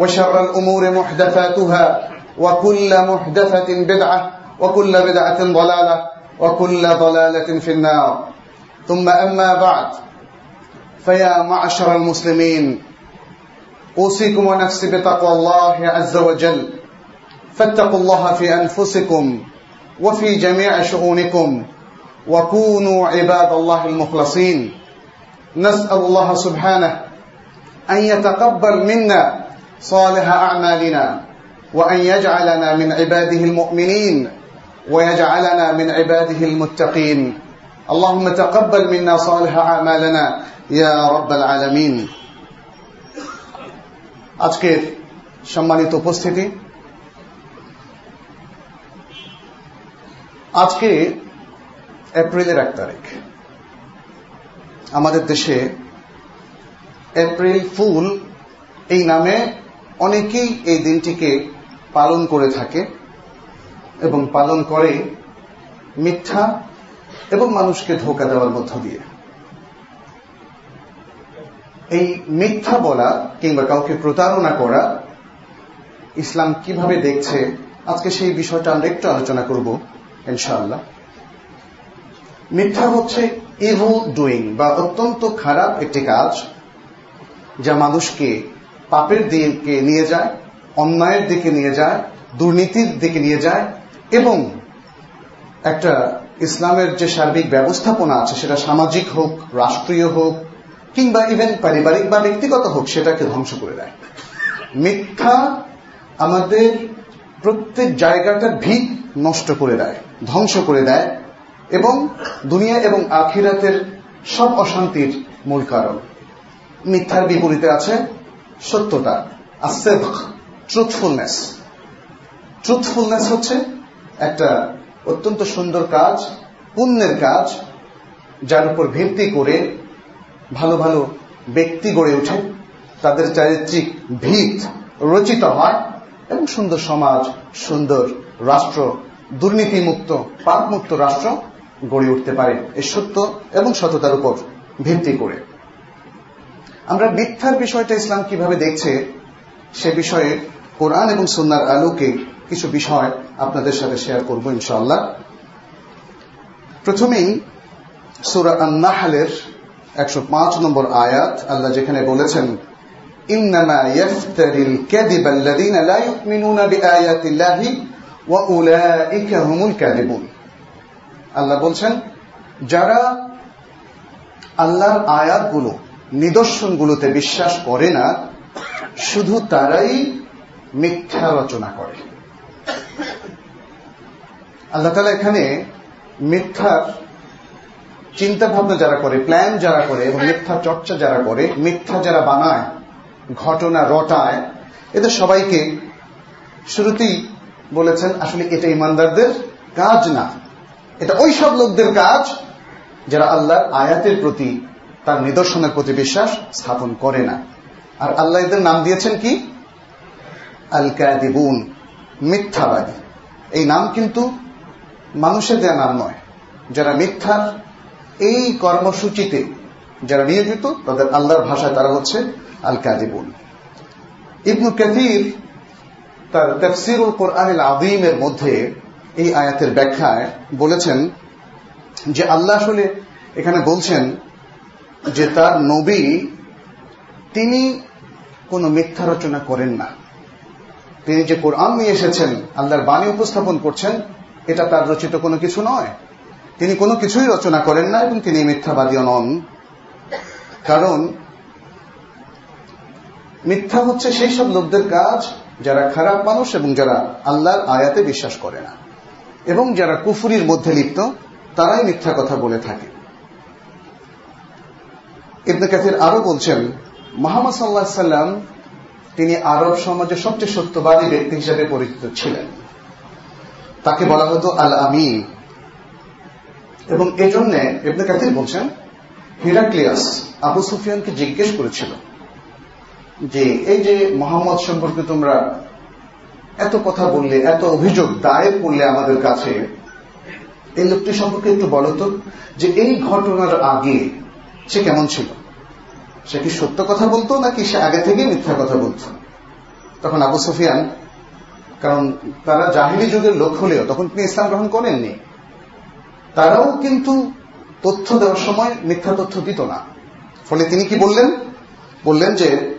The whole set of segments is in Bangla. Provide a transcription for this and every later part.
وشر الأمور محدثاتها وكل محدثة بدعة وكل بدعة ضلالة وكل ضلالة في النار. ثم أما بعد فيا معشر المسلمين أوصيكم ونفسي بتقوى الله عز وجل. فاتقوا الله في أنفسكم وفي جميع شؤونكم وكونوا عباد الله المخلصين. نسأل الله سبحانه أن يتقبل منا صالح أعمالنا وأن يجعلنا من عباده المؤمنين ويجعلنا من عباده المتقين اللهم تقبل منا صالح أعمالنا يا رب العالمين আজকের সম্মানিত উপস্থিতি আজকে এপ্রিলের এক তারিখ আমাদের দেশে এপ্রিল ফুল এই নামে অনেকেই এই দিনটিকে পালন করে থাকে এবং পালন করে মিথ্যা এবং মানুষকে ধোকা দেওয়ার মধ্য দিয়ে। এই মিথ্যা বলা কিংবা কাউকে প্রতারণা করা ইসলাম কীভাবে দেখছে, আজকে সেই বিষয়টা আমরা একটু আলোচনা করব, ইনশাআল্লাহ। মিথ্যা হচ্ছে ইভো ডুইং বা অত্যন্ত খারাপ একটি কাজ যা মানুষকে পাপের দিকে নিয়ে যায়, অন্যায়ের দিকে নিয়ে যায়, দুর্নীতির দিকে নিয়ে যায় এবং একটা ইসলামের যে সার্বিক ব্যবস্থাপনা আছে, সেটা সামাজিক হোক, রাষ্ট্রীয় হোক, কিংবা ইভেন পারিবারিক বা ব্যক্তিগত হোক, সেটাকে ধ্বংস করে দেয়। মিথ্যা আমাদের প্রত্যেক জায়গাটার ভিত নষ্ট করে দেয়, ধ্বংস করে দেয় এবং দুনিয়া এবং আখিরাতের সব অশান্তির মূল কারণ। মিথ্যার বিপরীতে আছে আসেফ ট্রুথফুলনেস ট্রুথফুলনেস হচ্ছে একটা অত্যন্ত সুন্দর কাজ, পুণ্যের কাজ, যার উপর ভিত্তি করে ভালো ভালো ব্যক্তি গড়ে ওঠে। তাদের চারিত্রিক ভিত রচিত হয় এবং সুন্দর সমাজ, সুন্দর রাষ্ট্র, দুর্নীতিমুক্ত, পাপমুক্ত রাষ্ট্র গড়ে উঠতে পারে। এই সত্য এবং সততার উপর ভিত্তি করে। আমরা মিথ্যার বিষয়টা ইসলাম কিভাবে দেখছে সে বিষয়ে কোরআন এবং সুন্নার আলোকে কিছু বিষয় আপনাদের সাথে শেয়ার করব ইনশাআল্লাহ প্রথমেই সুরা আন্নাহালের একশো পাঁচ নম্বর আয়াত আল্লাহ যেখানে বলেছেন إنما يفتري الكذب الذين لا يؤمنون بآيات الله وأولئك هم الكاذبون আল্লাহ বলছেন যারা আল্লাহর আয়াতগুলো নিদর্শনগুলোতে বিশ্বাস করে না, শুধু তারাই মিথ্যা রচনা করে। আল্লাহ তালা এখানে মিথ্যার চিন্তা ভাবনা যারা করে প্ল্যান যারা করে এবং মিথ্যা চর্চা যারা করে, মিথ্যা যারা বানায়, ঘটনা রটায় এদের সবাইকে শুরুতেই বলেছেন, আসলে এটা ইমানদারদের কাজ না। এটা ওই সব লোকদের কাজ যারা আল্লাহর আয়াতের প্রতি তার নিদর্শনের প্রতি বিশ্বাস স্থাপন করে না। আর আল্লাহ এদের নাম দিয়েছেন কি? আল কাদিবুন মিথ্যাবাদী। এই নাম কিন্তু মানুষের দেয়া নাম নয়। যারা মিথ্যার এই কর্মসূচিতে যারা নিয়োজিত, তাদের আল্লাহর ভাষায় তারা হচ্ছে আল কাদিবুল ইবনু কাদির তার তফসিরুল কোরআনিল আদিমের মধ্যে এই আয়াতের ব্যাখ্যায় বলেছেন যে আল্লাহ আসলে এখানে বলছেন যে তার নবী, তিনি কোনো মিথ্যা রচনা করেন না। তিনি যে কোরআন নিয়ে এসেছেন, আল্লাহর বাণী উপস্থাপন করছেন, এটা তার রচিত কোনো কিছু নয়। তিনি কোনো কিছুই রচনা করেন না এবং তিনি মিথ্যাবাদীও নন। কারণ মিথ্যা হচ্ছে সেই সব লোকদের কাজ যারা খারাপ মানুষ এবং যারা আল্লাহর আয়াতে বিশ্বাস করে না। এবং যারা কুফুরির মধ্যে লিপ্ত, তারাই মিথ্যা কথা বলে থাকে। ইবনে কাথির আরও বলছেন, মোহাম্মদ সাল্লাহ সাল্লাম তিনি আরব সমাজের সবচেয়ে সত্যবাদী ব্যক্তি হিসেবে পরিচিত ছিলেন। তাকে বলা হতো আল আমি এবং এজন্য ইবনে কাথির বলছেন, হিরাক্লিয়াস আবু সুফিয়ানকে জিজ্ঞেস করেছিল যে, এই যে মোহাম্মদ সম্পর্কে তোমরা এত কথা বললে, এত অভিযোগ দায়ের করলে আমাদের কাছে, এই লোকটি সম্পর্কে একটু বলো যে এই ঘটনার আগে সে কেমন ছিল? সে কি সত্য কথা বলতো নাকি সে আগে থেকে মিথ্যা কথা বলত? তখন আবু সুফিয়ান, কারণ তারা জাহিলি যুগের লোক হলেও, তখন তিনি ইসলাম গ্রহণ করেননি, তারাও কিন্তু তথ্য দেওয়ার সময় মিথ্যা তথ্য দিত না। ফলে তিনি কি বললেন? বললেন যে,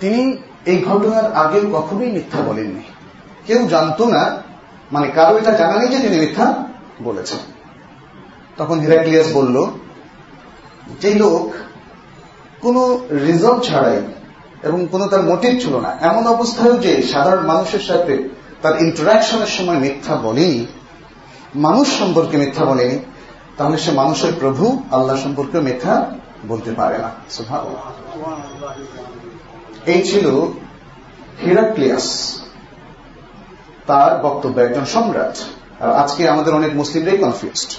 তিনি এই ঘটনার আগে কখনোই মিথ্যা বলেননি। কেউ জানতো না মানে কারও এটা জানা নেই যে তিনি মিথ্যা বলেছেন। তখন হিরাক্লিয়াস বলল যে লোক কোন রিজল্ট ছাড়াই এবং কোন তার মোটিভ ছিল না, এমন অবস্থায়ও যে সাধারণ মানুষের সাথে তার ইন্টারাকশনের সময় মিথ্যা বলেনি মানুষ সম্পর্কে মিথ্যা বলেনি তাহলে সে মানুষের প্রভু আল্লাহ সম্পর্কে মিথ্যা বলতে পারে না। এই ছিল হিরাক্লিয়াস, তার বক্তব্য একজন সম্রাট। আর আজকে আমাদের অনেক মুসলিমরাই কনফিউজড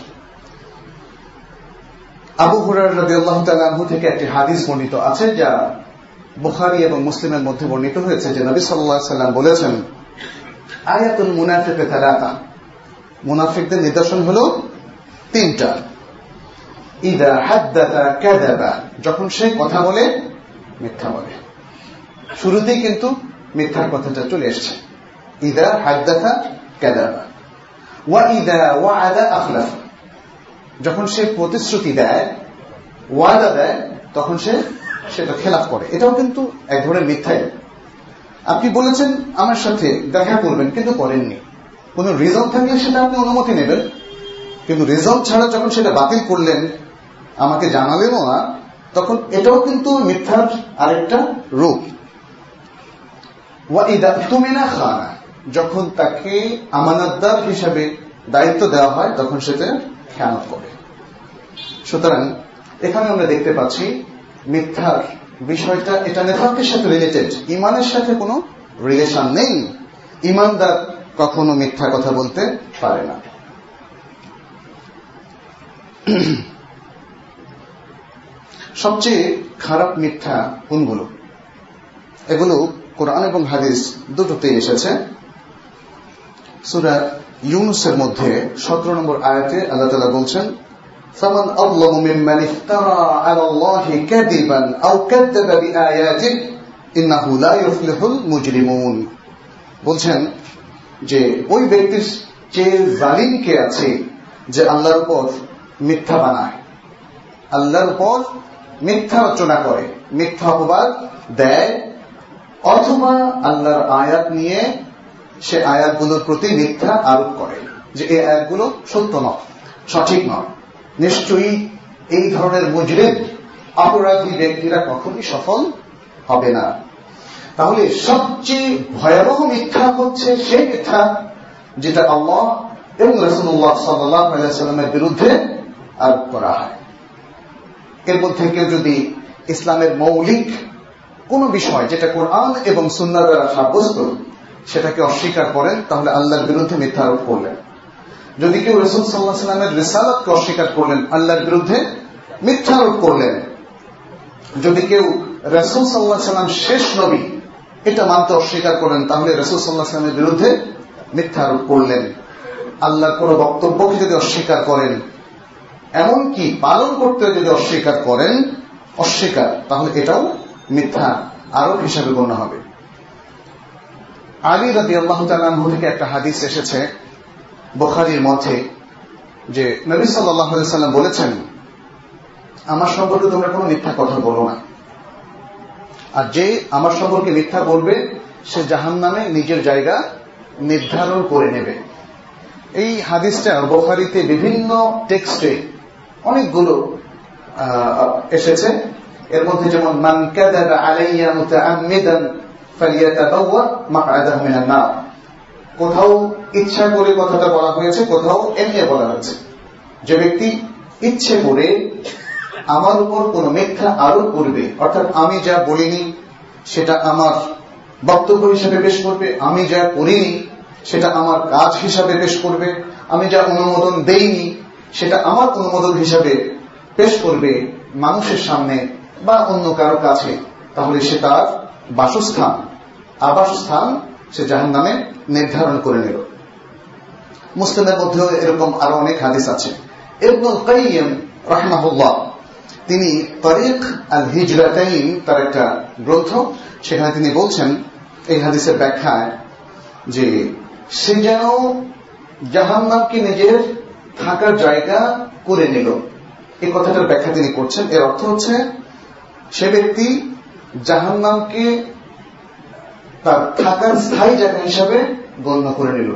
আবু হুরার রাজি আল্লাহ তালু থেকে একটি হাদিস বর্ণিত আছে, যা বুখারি এবং মুসলিমের মধ্যে বর্ণিত হয়েছে, যে নবী সাল্লাহ সাল্লাম বলেছেন আয়াতুল মুনাফিকে তালাতা মুনাফিকদের নিদর্শন হল তিনটা। ইদা হাদ্দাতা কাদাবা যখন সে কথা বলে, মিথ্যা বলে। শুরুতেই কিন্তু মিথ্যার কথাটা চলে এসছে। ইদা হাদ্দাতা কাদাবা ওয়া ইদা ওয়া আদা আখলাফা। যখন সে প্রতিশ্রুতি দেয়, ওয়াদা দেয়, তখন সে সেটা খেলাফ করে। এটাও কিন্তু এক ধরনের মিথ্যাই আপনি বলেছেন আমার সাথে দেখা করবেন, কিন্তু করেননি। কোন রিজল্ট থাকলে সেটা আপনি অনুমতি নেবেন। কিন্তু রিজল্ট ছাড়া যখন সেটা বাতিল করলেন, আমাকে জানালেনও না, তখন এটাও কিন্তু মিথ্যার আরেকটা রূপ। খানা। যখন তাকে আমানতদার হিসাবে দায়িত্ব দেওয়া হয়, তখন সেটা খেয়ানত করে। সুতরাং এখানে আমরা দেখতে পাচ্ছি মিথ্যার বিষয়টা এটা নেটওয়ার্কের সাথে রিলেটেড ইমানের সাথে কোনো রিলেশন নেই। ইমানদার কখনো মিথ্যা কথা বলতে পারে না। সবচেয়ে খারাপ মিথ্যা কোনগুলো? এগুলো কোরআন এবং হাদিস দুটোতেই এসেছে। সুরা ইউনুসের মধ্যে সতেরো নম্বর আয়াতে আল্লাহ তালা বলছেন فمن أظلم ممن افترى على الله كذبا أو كذب بآياته إنه لا يفلح المجرمون বলছেন যে ওই ব্যক্তির যে জালিম কে আছে যে আল্লাহর উপর মিথ্যা বানায় আল্লাহর উপর মিথ্যা রচনা করে মিথ্যা অপবাদ দেয় অথবা আল্লাহর আয়াত নিয়ে সে আয়াতগুলোর প্রতি মিথ্যা আরোপ করে যে এই আয়াতগুলো সত্য নয়, সঠিক নয়। নিশ্চয়ই এই ধরনের মুজরিম, অপরাধী ব্যক্তিরা কখনই সফল হবে না। তাহলে সবচেয়ে ভয়াবহ মিথ্যা হচ্ছে সেই মিথ্যা যেটা আল্লাহ এবং রসুল্লাহ সাল্লামের বিরুদ্ধে আরোপ করা হয়। এর মধ্যে কেউ যদি ইসলামের মৌলিক কোন বিষয় যেটা কোরআন এবং সুন্নার দ্বারা সাব্যস্ত সেটাকে অস্বীকার করেন, তাহলে আল্লাহর বিরুদ্ধে মিথ্যা আরোপ করলেন। যদি কেউ রসুল সাল্লাহ সাল্লামের রিসালতকে অস্বীকার করলেন, আল্লাহর বিরুদ্ধে মিথ্যা আরোপ করলেন। যদি কেউ রসুল সাল্লাহ সাল্লাম শেষ নবী, এটা মানতে অস্বীকার করেন, তাহলে রসুল সাল্লাহ সাল্লামের বিরুদ্ধে মিথ্যা আরোপ করলেন। আল্লাহর কোন বক্তব্যকে যদি অস্বীকার করেন, এমনকি পালন করতে যদি অস্বীকার করেন, অস্বীকার, তাহলে এটাও মিথ্যা আরোপ হিসাবে গণ্য হবে। আলী রাদি আল্লাহ তালু থেকে একটা হাদিস এসেছে বখারির মধ্যে যে নবী সাল্লাম বলেছেন, আমার সম্পর্কে তোমরা কোনো মিথ্যা কথা বলো না। আর যে আমার সম্পর্কে মিথ্যা বলবে, সে জাহান নামে নিজের জায়গা নির্ধারণ করে নেবে। এই হাদিসটা বোখারিতে বিভিন্ন টেক্সটে অনেকগুলো এসেছে। এর মধ্যে যেমন, মান কাযাবা আলাইয়া মুতাআম্মিদান ফালিয়াতাবাওয়া মাকআদাহু মিনান নার কোথাও ইচ্ছা করে কথাটা বলা হয়েছে, কোথাও এমনি বলা হয়েছে। যে ব্যক্তি ইচ্ছে করে আমার উপর কোন মিথ্যা আরোপ করবে, অর্থাৎ আমি যা বলিনি, সেটা আমার বক্তব্য হিসেবে পেশ করবে, আমি যা করিনি, সেটা আমার কাজ হিসাবে পেশ করবে, আমি যা অনুমোদন দেইনি, সেটা আমার অনুমোদন হিসাবে পেশ করবে মানুষের সামনে বা অন্য কারও কাছে, তাহলে সে তার বাসস্থান আবাসস্থান সে জাহান নামে নির্ধারণ করে নিল। মুসলিমের মধ্যেও এরকম আরও অনেক হাদিস আছে। ইবনুল কাইয়িম রাহমাহুল্লাহ, তিনি তরিক আল হিজরাতাইন তার একটা গ্রন্থ, সেখানে তিনি বলছেন এই হাদিসের ব্যাখ্যায় যে সে যেন জাহান্নামকে নিজের থাকার জায়গা করে নিল। এই কথাটার ব্যাখ্যা তিনি করছেন। এর অর্থ হচ্ছে সে ব্যক্তি জাহান্নামকে তার থাকার স্থায়ী জায়গা হিসাবে গণ্য করে নিল।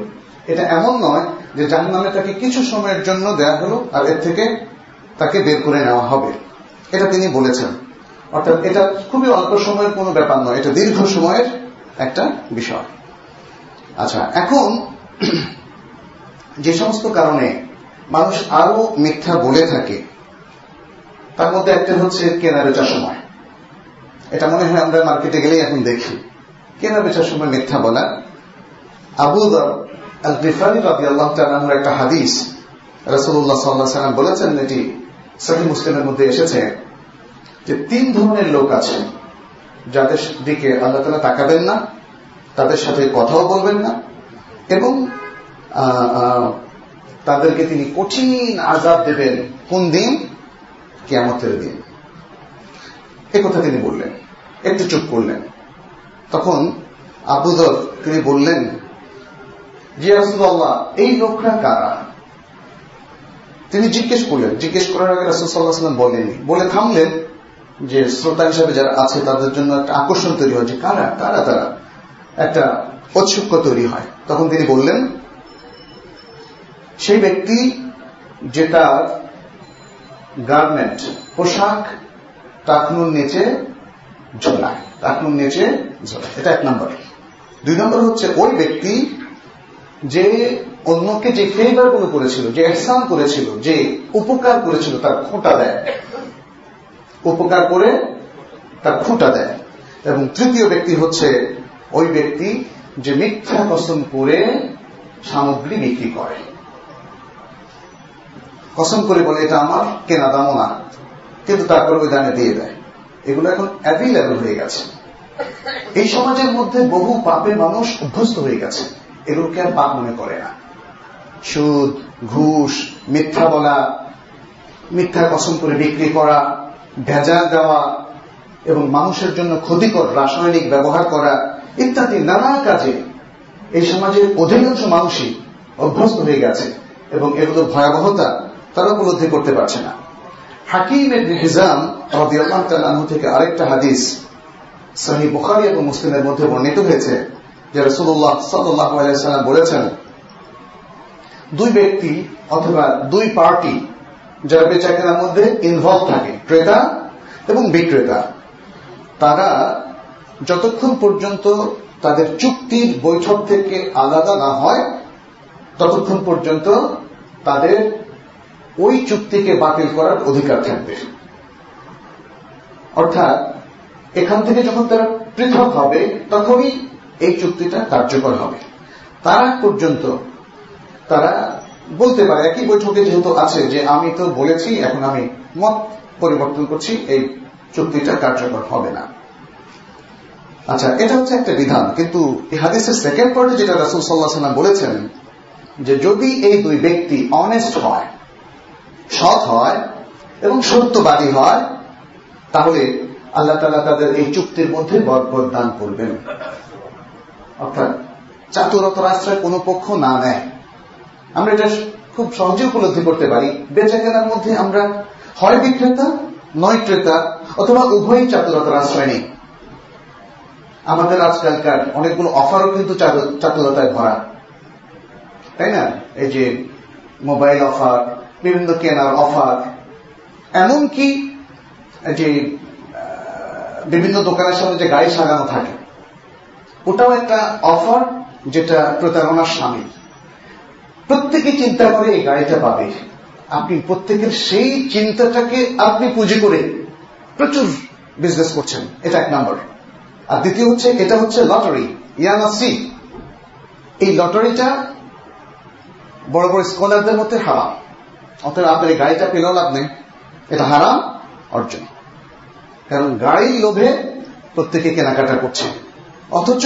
এটা এমন নয় যে জাহান্নামে তাকে কিছু সময়ের জন্য দেয়া হলো আর এর থেকে তাকে বের করে নেওয়া হবে। এটা তিনি বলেছেন। অর্থাৎ এটা খুবই অল্প সময়ের কোনো ব্যাপার নয়, এটা দীর্ঘ সময়ের একটা বিষয়। আচ্ছা এখন যে সমস্ত কারণে মানুষ আরও মিথ্যা বলে থাকে, তার মধ্যে একটা হচ্ছে কেনা সময়। এটা মনে হয় আমরা মার্কেটে গেলেই এখন দেখি। কেনা বেচার সময় মিথ্যা বলা? আবু আল গিফারি রাবি আল্লাহ তালাহুর একটা হাদিস রসুল্লাহ সাল্লাহ সাল্লাম বলেছেন এটি সহি মুসলিমের মধ্যে এসেছে যে তিন ধরনের লোক আছে যাদের দিকে আল্লাহ তালা তাকাবেন না, তাদের সাথে কথাও বলবেন না এবং তাদেরকে তিনি কঠিন আজাব দেবেন কোন দিন? কেয়ামতের দিন। কথা তিনি বললেন, একটু চুপ করলেন। তখন আবুদর তিনি বললেন জিয়ারসুল্লাহ এই লোকরা কারা? তিনি জিজ্ঞেস করলেন, জিজ্ঞেস করার আগে রাসুলসাল্লাহাম বলেনি, বলে থামলেন যে শ্রোতা হিসাবে যারা আছে তাদের জন্য একটা আকর্ষণ তৈরি হয় যে কারা কারা তারা? একটা ঔৎসুক্য তৈরি হয়। তখন তিনি বললেন, সেই ব্যক্তি যেটা গার্মেন্ট, পোশাক, টাকনুর নিচে ঝোলায়। টাকনুর নিচে ঝোলায়। এটা এক নম্বর। দুই নম্বর হচ্ছে, ওই ব্যক্তি যে অন্যকে যে ফেভারগুলো করেছিল, যে এহসান করেছিল, যে উপকার করেছিল, তার খোঁটা দেয়। উপকার করে তার খুঁটা দেয়। এবং তৃতীয় ব্যক্তি হচ্ছে, ওই ব্যক্তি যে মিথ্যা কসম করে সামগ্রী বিক্রি করে। কসম করে বলে, এটা আমার, কেনা দামও না। কিন্তু তারপরে ওই দামে দিয়ে দেয়। এগুলো এখন অ্যাভেলেবল হয়ে গেছে। এই সমাজের মধ্যে বহু পাপে মানুষ অভ্যস্ত হয়ে গেছে। এগুলোকে আর পাপ মনে করে না। সুদ, ঘুষ, মিথ্যা বলা, মিথ্যা কসম করে বিক্রি করা, ভেজাল দেওয়া, এবং মানুষের জন্য ক্ষতিকর রাসায়নিক ব্যবহার করা ইত্যাদি নানা কাজে এই সমাজের অধিকাংশ মানুষই অভ্যস্ত হয়ে গেছে এবং এগুলোর ভয়াবহতা তারা উপলব্ধি করতে পারছে না। হাকিম হিজাম রাহু থেকে আরেকটা হাদিস সাহি বুখারি এবং মুসলিমের মধ্যে বর্ণিত হয়েছে যে রসুল্লাহ সাল্লাম বলেছেন, দুই ব্যক্তি অথবা দুই পার্টি যারা বেচা কেনার মধ্যে ইনভলভ থাকে, ক্রেতা এবং বিক্রেতা, তারা যতক্ষণ পর্যন্ত তাদের চুক্তির বৈঠক থেকে আলাদা না হয়, ততক্ষণ পর্যন্ত তাদের ওই চুক্তিকে বাতিল করার অধিকার থাকবে। অর্থাৎ, এখান থেকে যখন তারা পৃথক হবে, তখনই এই চুক্তিটা কার্যকর হবে। তার পর্যন্ত তারা বলতে পারে, একই বৈঠকে যেহেতু আছে যে আমি তো বলেছি, এখন আমি মত পরিবর্তন করছি, এই চুক্তিটা কার্যকর হবে না। আচ্ছা এটা হচ্ছে একটা বিধান, কিন্তু হাদিসের সেকেন্ড পার্টে যেটা রাসুল সাল্লাহ বলেছেন, যে যদি এই দুই ব্যক্তি অনেস্ট হয় সৎ হয় এবং সত্যবাদী হয়, তাহলে আল্লাহ তালা তাদের এই চুক্তির মধ্যে বরকত দান করবেন। অর্থাৎ চাতুরতার আশ্রয় কোনো পক্ষ না নেয়। আমরা এটা খুব সহজে উপলব্ধি করতে পারি। বেচা কেনার মধ্যে আমরা হয় বিক্রেতা, নয় ক্রেতা, অথবা উভয়ই চাতুরতার আশ্রয় নেই। আমাদের আজকালকার অনেকগুলো অফারও কিন্তু চাতুরতায় ভরা। তাই না? এই যে মোবাইল অফার বিভিন্ন কেনার অফার। এমনকি যে বিভিন্ন দোকানের সামনে যে গাড়ি সাজানো থাকে, ওটাও একটা অফার যেটা প্রতারণার সামিল। প্রত্যেকে চিন্তা করে এই গাড়িটা পাবে। আপনি প্রত্যেকের সেই চিন্তাটাকে আপনি পুঁজি করে প্রচুর বিজনেস করছেন। এটা এক নম্বর। আর দ্বিতীয় হচ্ছে, এটা হচ্ছে লটারি ইয়ানাসি এই লটারিটা বড় বড় স্কলারদের মধ্যে হারাম। অতএব আপনার এই গাড়িটা পেলেও লাভ নেই। এটা হারাম, অর্জন। কারণ গাড়ির লোভে প্রত্যেকে কেনাকাটা করছে। অথচ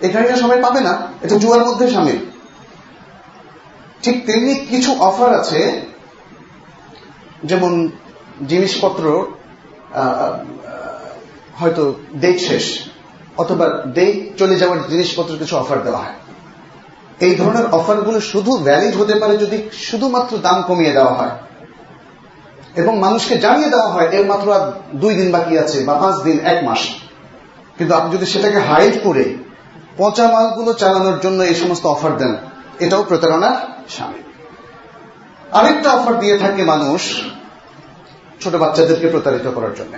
এই গাড়িটা সবাই পাবে না, এটা জুয়ার মধ্যে সামিল। ঠিক তেমনি কিছু অফার আছে, যেমন জিনিসপত্র হয়তো ডেট শেষ, অথবা ডেট চলে যাওয়ার জিনিসপত্র কিছু অফার দেওয়া হয়। এই ধরনের অফারগুলো শুধু ভ্যালিড হতে পারে যদি শুধুমাত্র দাম কমিয়ে দেওয়া হয়। এবং মানুষকে জানিয়ে দেওয়া হয়, এর মাত্র আর দুই দিন বাকি আছে বা পাঁচ দিন, এক মাস। কিন্তু আপনি যদি সেটাকে হাইড করে পচা মালগুলো চালানোর জন্য এই সমস্ত অফার দেন, এটাও প্রতারণার সামিল আরেকটা অফার দিয়ে থাকে মানুষ ছোট বাচ্চাদেরকে প্রতারিত করার জন্য।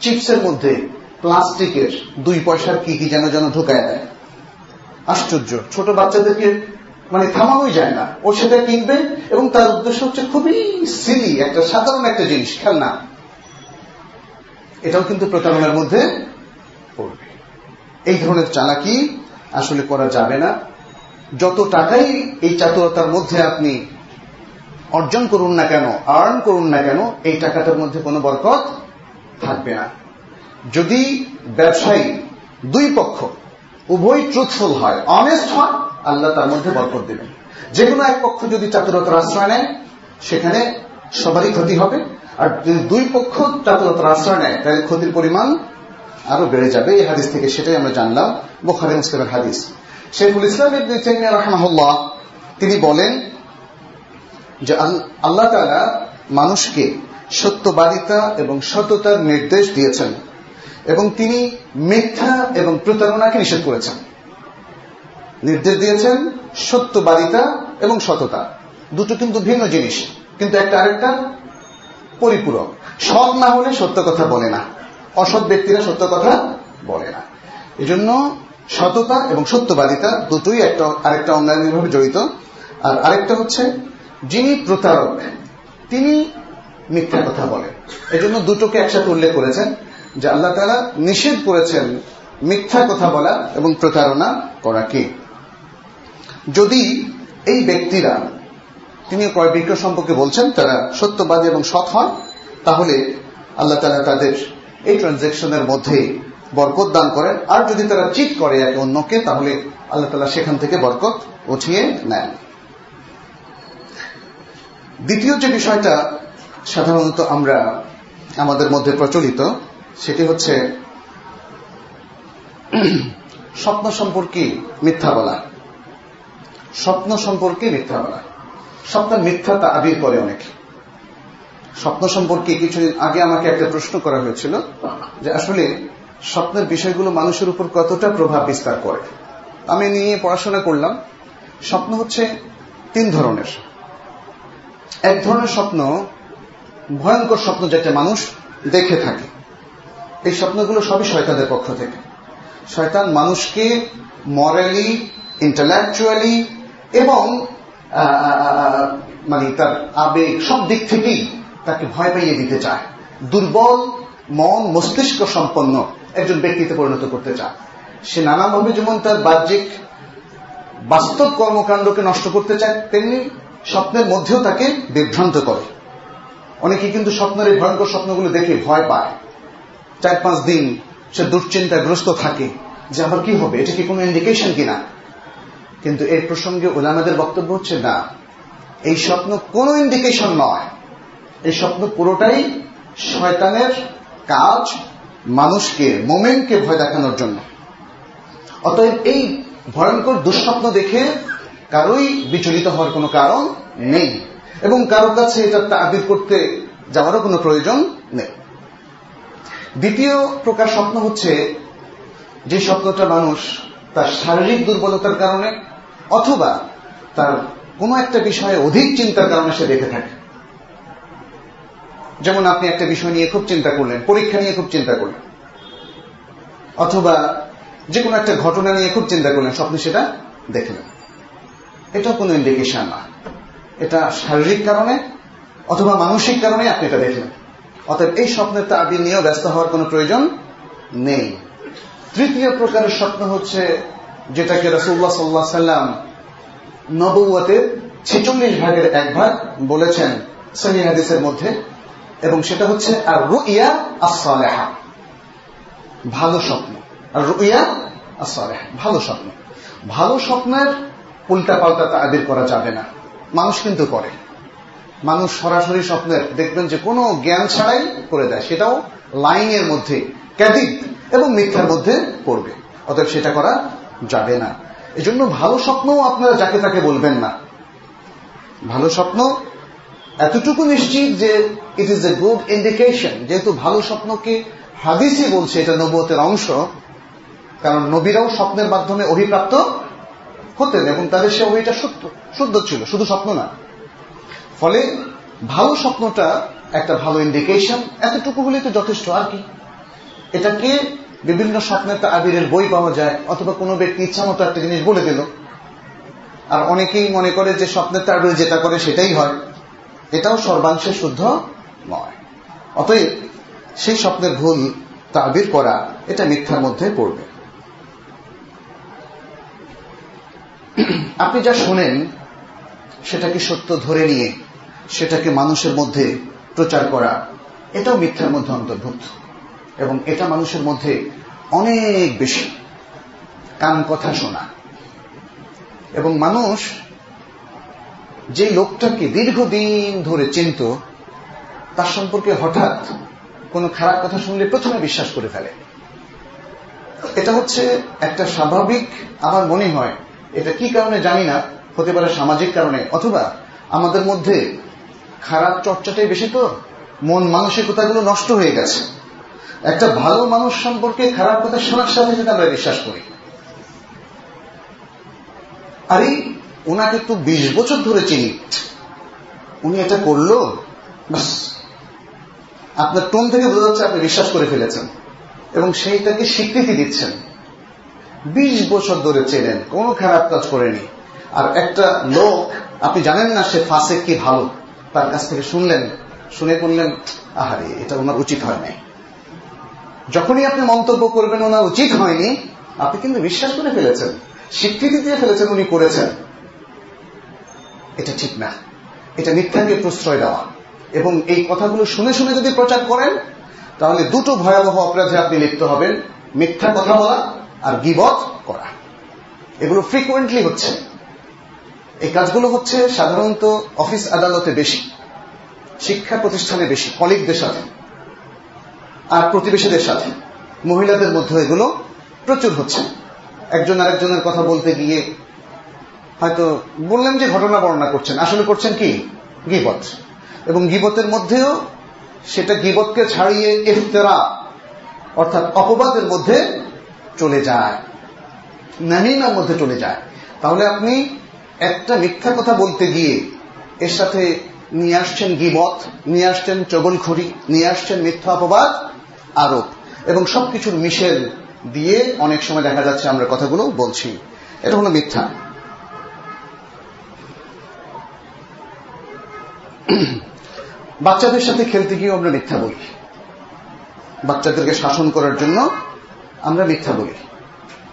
চিপসের মধ্যে প্লাস্টিকের দুই পয়সার কি কি যেন যেন ঢুকায় দেয়। আশ্চর্য। ছোট বাচ্চাদেরকে মানে থামানোই যায় না। ও সেটা কিনবে এবং তার উদ্দেশ্য হচ্ছে খুবই সিলি একটা সাধারণ একটা জিনিস, খেলনা। এটাও কিন্তু প্রতারণার মধ্যে পড়বে। এই ধরনের চালাকি আসলে করা যাবে না। যত টাকাই এই চাতুরতার মধ্যে আপনি অর্জন করুন না কেন আর্ন করুন না কেন, এই টাকাটার মধ্যে কোনো বরকত থাকবে না। যদি ব্যবসায়ী দুই পক্ষ উভয় ট্রুথফুল হয় অনেস্ট হয়, আল্লাহ তার মধ্যে বরকত দেবেন। যে কোনো এক পক্ষ যদি চাতুরতার আশ্রয় নেয়, সেখানে সবারই ক্ষতি হবে। আর যদি দুই পক্ষ চাতুরতার আশ্রয় নেয়, তাহলে ক্ষতির পরিমাণ আরও বেড়ে যাবে। এই হাদিস থেকে সেটাই আমরা জানলাম, বোখারি মুসলিমের হাদিস। শেখুল ইসলাম রহমাহুল্লাহ, তিনি বলেন যে আল্লাহ তালা মানুষকে সত্যবাদিতা এবং সততার নির্দেশ দিয়েছেন। এবং তিনি মিথ্যা এবং প্রতারণাকে নিষেধ করেছেন। নির্দেশ দিয়েছেন সত্যবাদিতা এবং সততা। দুটো কিন্তু ভিন্ন জিনিস, কিন্তু একটা আরেকটা পরিপূরক। সৎ না হলে সত্য কথা বলে না। অসৎ ব্যক্তিরা সত্য কথা বলে না। এজন্য সততা এবং সত্যবাদিতা দুটোই একটা, আরেকটা অন্যান্যভাবে জড়িত। আর আরেকটা হচ্ছে, যিনি প্রতারক, তিনি মিথ্যা কথা বলেন এজন্য দুটোকে একসাথে উল্লেখ করেছেন। যে আল্লাহ তারা নিষেধ করেছেন মিথ্যা কথা বলা এবং প্রতারণা করাকে। যদি এই ব্যক্তিরা, তিনি ক্রয় বিক্রয় সম্পর্কে বলছেন, তারা সত্যবাদী এবং সৎ হন, তাহলে আল্লাহ তালা তাদের এই ট্রানজেকশনের মধ্যে বরকত দান করেন। আর যদি তারা চিট করে একে অন্যকে, তাহলে আল্লাহ তালা সেখান থেকে বরকত উঠিয়ে নেন। দ্বিতীয় যে বিষয়টা, সাধারণত আমরা আমাদের মধ্যে প্রচলিত সেটি হচ্ছে স্বপ্ন সম্পর্কে মিথ্যা বলা। স্বপ্ন সম্পর্কে মিথ্যা বলা। স্বপ্ন মিথ্যা তা আবির করে অনেকে। স্বপ্ন সম্পর্কে কিছুদিন আগে আমাকে একটা প্রশ্ন করা হয়েছিল যে আসলে স্বপ্নের বিষয়গুলো মানুষের উপর কতটা প্রভাব বিস্তার করে। আমি নিয়ে পড়াশোনা করলাম। স্বপ্ন হচ্ছে তিন ধরনের। এক ধরনের স্বপ্ন ভয়ঙ্কর স্বপ্ন যেটা মানুষ দেখে থাকে। এই স্বপ্নগুলো সবই শয়তানের পক্ষ থেকে। শয়তান মানুষকে মরালি ইন্টালেকচুয়ালি এবং মানে তার আবেগ সব দিক থেকেই তাকে ভয় পাইয়ে দিতে চায়। দুর্বল মন, মস্তিষ্ক সম্পন্ন একজন ব্যক্তিতে পরিণত করতে চায়। সে নানাভাবে যেমন তার বাহ্যিক বাস্তব কর্মকাণ্ডকে নষ্ট করতে চায়, তেমনি স্বপ্নের মধ্যেও তাকে বিভ্রান্ত করে। অনেকে কিন্তু স্বপ্নের এই ভয়ঙ্কর স্বপ্নগুলো দেখে ভয় পায়। চার পাঁচ দিন সে দুশ্চিন্তাগ্রস্ত থাকে। যে আবার কি হবে? এটা কি কোনো ইন্ডিকেশন কিনা? কিন্তু এর প্রসঙ্গে ওলামাদের বক্তব্য হচ্ছে, না। এই স্বপ্ন কোনো ইন্ডিকেশন নয়। এই স্বপ্ন পুরোটাই শয়তানের কাজ মানুষকে, মোমেনকে ভয় দেখানোর জন্য। অতএব এই ভয়ঙ্কর দুঃস্বপ্ন দেখে কারোই বিচলিত হওয়ার কোনো কারণ নেই। এবং কারোর কাছে এটা তাবির করতে যাওয়ারও কোনো প্রয়োজন নেই। দ্বিতীয় প্রকার স্বপ্ন হচ্ছে যে স্বপ্নটা মানুষ তার শারীরিক দুর্বলতার কারণে অথবা তার কোনো একটা বিষয়ে অধিক চিন্তার কারণে সে দেখে থাকে। যেমন আপনি একটা বিষয় নিয়ে খুব চিন্তা করলেন, পরীক্ষা নিয়ে খুব চিন্তা করলেন, অথবা যে কোনো একটা ঘটনা নিয়ে খুব চিন্তা করলেন, স্বপ্নে সেটা দেখলেন এটা কোনো ইন্ডিকেশন না। এটা শারীরিক কারণে অথবা মানসিক কারণে আপনি এটা দেখলেন অতএব এই স্বপ্নের তাবির নিয়েও ব্যস্ত হওয়ার কোনো প্রয়োজন নেই। তৃতীয় প্রকারের স্বপ্ন হচ্ছে যেটাকে রসুল্লাহ সাল্লাহ সাল্লাম নবুয়াতের ছেচল্লিশ ভাগের এক ভাগ বলেছেন সহি হাদিসের মধ্যে এবং সেটা হচ্ছে আর রুইয়া আসলেহা ভালো স্বপ্ন। আর রুইয়া আসলেহা ভালো স্বপ্ন। ভালো স্বপ্নের উল্টা পাল্টা তাবির করা যাবে না। মানুষ কিন্তু করে। মানুষ সরাসরি স্বপ্নের, দেখবেন যে কোনো জ্ঞান ছাড়াই করে দেয়, সেটাও লাইনের মধ্যে ক্যাদিক এবং মিথ্যার মধ্যে পড়বে। অতএব সেটা করা যাবে না। এজন্য ভালো স্বপ্নও আপনারা যাকে তাকে বলবেন না। ভালো স্বপ্ন এতটুকু নিশ্চিত যে it is a good indication যেহেতু ভালো স্বপ্নকে হাদিসই বলছে, এটা নবতের অংশ, কারণ নবীরাও স্বপ্নের মাধ্যমে অভিপ্রাপ্ত হতেন এবং তাদের সে অভিটা সত্য শুদ্ধ ছিল, শুধু স্বপ্ন না। ফলে ভালো স্বপ্নটা একটা ভালো ইন্ডিকেশন এতটুকু হলে তো যথেষ্ট, আর কি? এটাকে বিভিন্ন স্বপ্নের আবিরের বই পাওয়া যায়, অথবা কোনো ব্যক্তি ইচ্ছা মতো একটা জিনিস বলে দিল। আর অনেকেই মনে করে যে স্বপ্নের তাবির যেটা করে সেটাই হয়। এটাও সর্বাংশে শুদ্ধ নয়। অতএব সেই স্বপ্নের ভুল তাবির করা, এটা মিথ্যার মধ্যে পড়বে। আপনি যা শোনেন, সেটাকে সত্য ধরে নিয়ে সেটাকে মানুষের মধ্যে প্রচার করা, এটাও মিথ্যার মধ্যে অন্তর্ভুক্ত। এবং এটা মানুষের মধ্যে অনেক বেশি কান কথা শোনা। এবং মানুষ যে লোকটাকে দীর্ঘদিন ধরে চিনত, তার সম্পর্কে হঠাৎ কোনো খারাপ কথা শুনলে প্রথমে বিশ্বাস করে ফেলে। এটা হচ্ছে একটা স্বাভাবিক, আমার মনে হয়, এটা কি কারণে জানি না, হতে পারে সামাজিক কারণে, অথবা আমাদের মধ্যে খারাপ চর্চাটাই বেশি তো। মন মানসিকতাগুলো নষ্ট হয়ে গেছে। একটা ভালো মানুষ সম্পর্কে খারাপ কথা শোনার সাথে সাথে আমরা বিশ্বাস করি। আরে, ওনাকে তো বিশ বছর ধরে চিনি। উনি এটা করল? আপনার টোন থেকে বোঝা যাচ্ছে আপনি বিশ্বাস করে ফেলেছেন। এবং সেইটাকে স্বীকৃতি দিচ্ছেন। বিশ বছর ধরে চেনেন, কোনো খারাপ কাজ করেনি। আর একটা লোক, আপনি জানেন না সে ফাঁসে কি ভালো? তার কাছ থেকে শুনলেন, শুনে করলেন আহারে, এটা ওনার উচিত হয় নাই যখনই আপনি মন্তব্য করবেন, ওনার উচিত হয়নি, আপনি কিন্তু বিশ্বাস করে ফেলেছেন, স্বীকৃতি দিয়ে ফেলেছেন উনি করেছেন। এটা ঠিক না। এটা মিথ্যাকে প্রশ্রয় দেওয়া। এবং এই কথাগুলো শুনে শুনে যদি প্রচার করেন, তাহলে দুটো ভয়াবহ অপরাধে আপনি লিপ্ত হবেন, মিথ্যা কথা বলা আর গিবত করা। এগুলো ফ্রিকুয়েন্টলি হচ্ছে। এই কাজগুলো হচ্ছে সাধারণত অফিস আদালতে বেশি, শিক্ষা প্রতিষ্ঠানে বেশি, কলিগদের সাথে আর প্রতিবেশীদের সাথে। মহিলাদের মধ্যে এগুলো প্রচুর হচ্ছে। একজন আরেকজনের কথা বলতে গিয়ে হয়তো বললেন যে ঘটনা বর্ণনা করছেন। আসলে করছেন কি? গিবত। এবং গিবতের মধ্যেও সেটা গিবতকে ছাড়িয়ে ইফতেরা, অর্থাৎ অপবাদের মধ্যে চলে যায়। নামিনার মধ্যে চলে যায়। তাহলে আপনি একটা মিথ্যা কথা বলতে গিয়ে এর সাথে নিয়ে আসছেন গিবত, নিয়ে আসছেন চগলখড়ি, নিয়ে আসছেন মিথ্যা অপবাদ, আরোপ। এবং সবকিছুর মিশেল দিয়ে অনেক সময় দেখা যাচ্ছে আমরা কথাগুলো বলছি। এটা হলো মিথ্যা। বাচ্চাদের সাথে খেলতে গিয়েও আমরা মিথ্যা বলি। বাচ্চাদেরকে শাসন করার জন্য আমরা মিথ্যা বলি।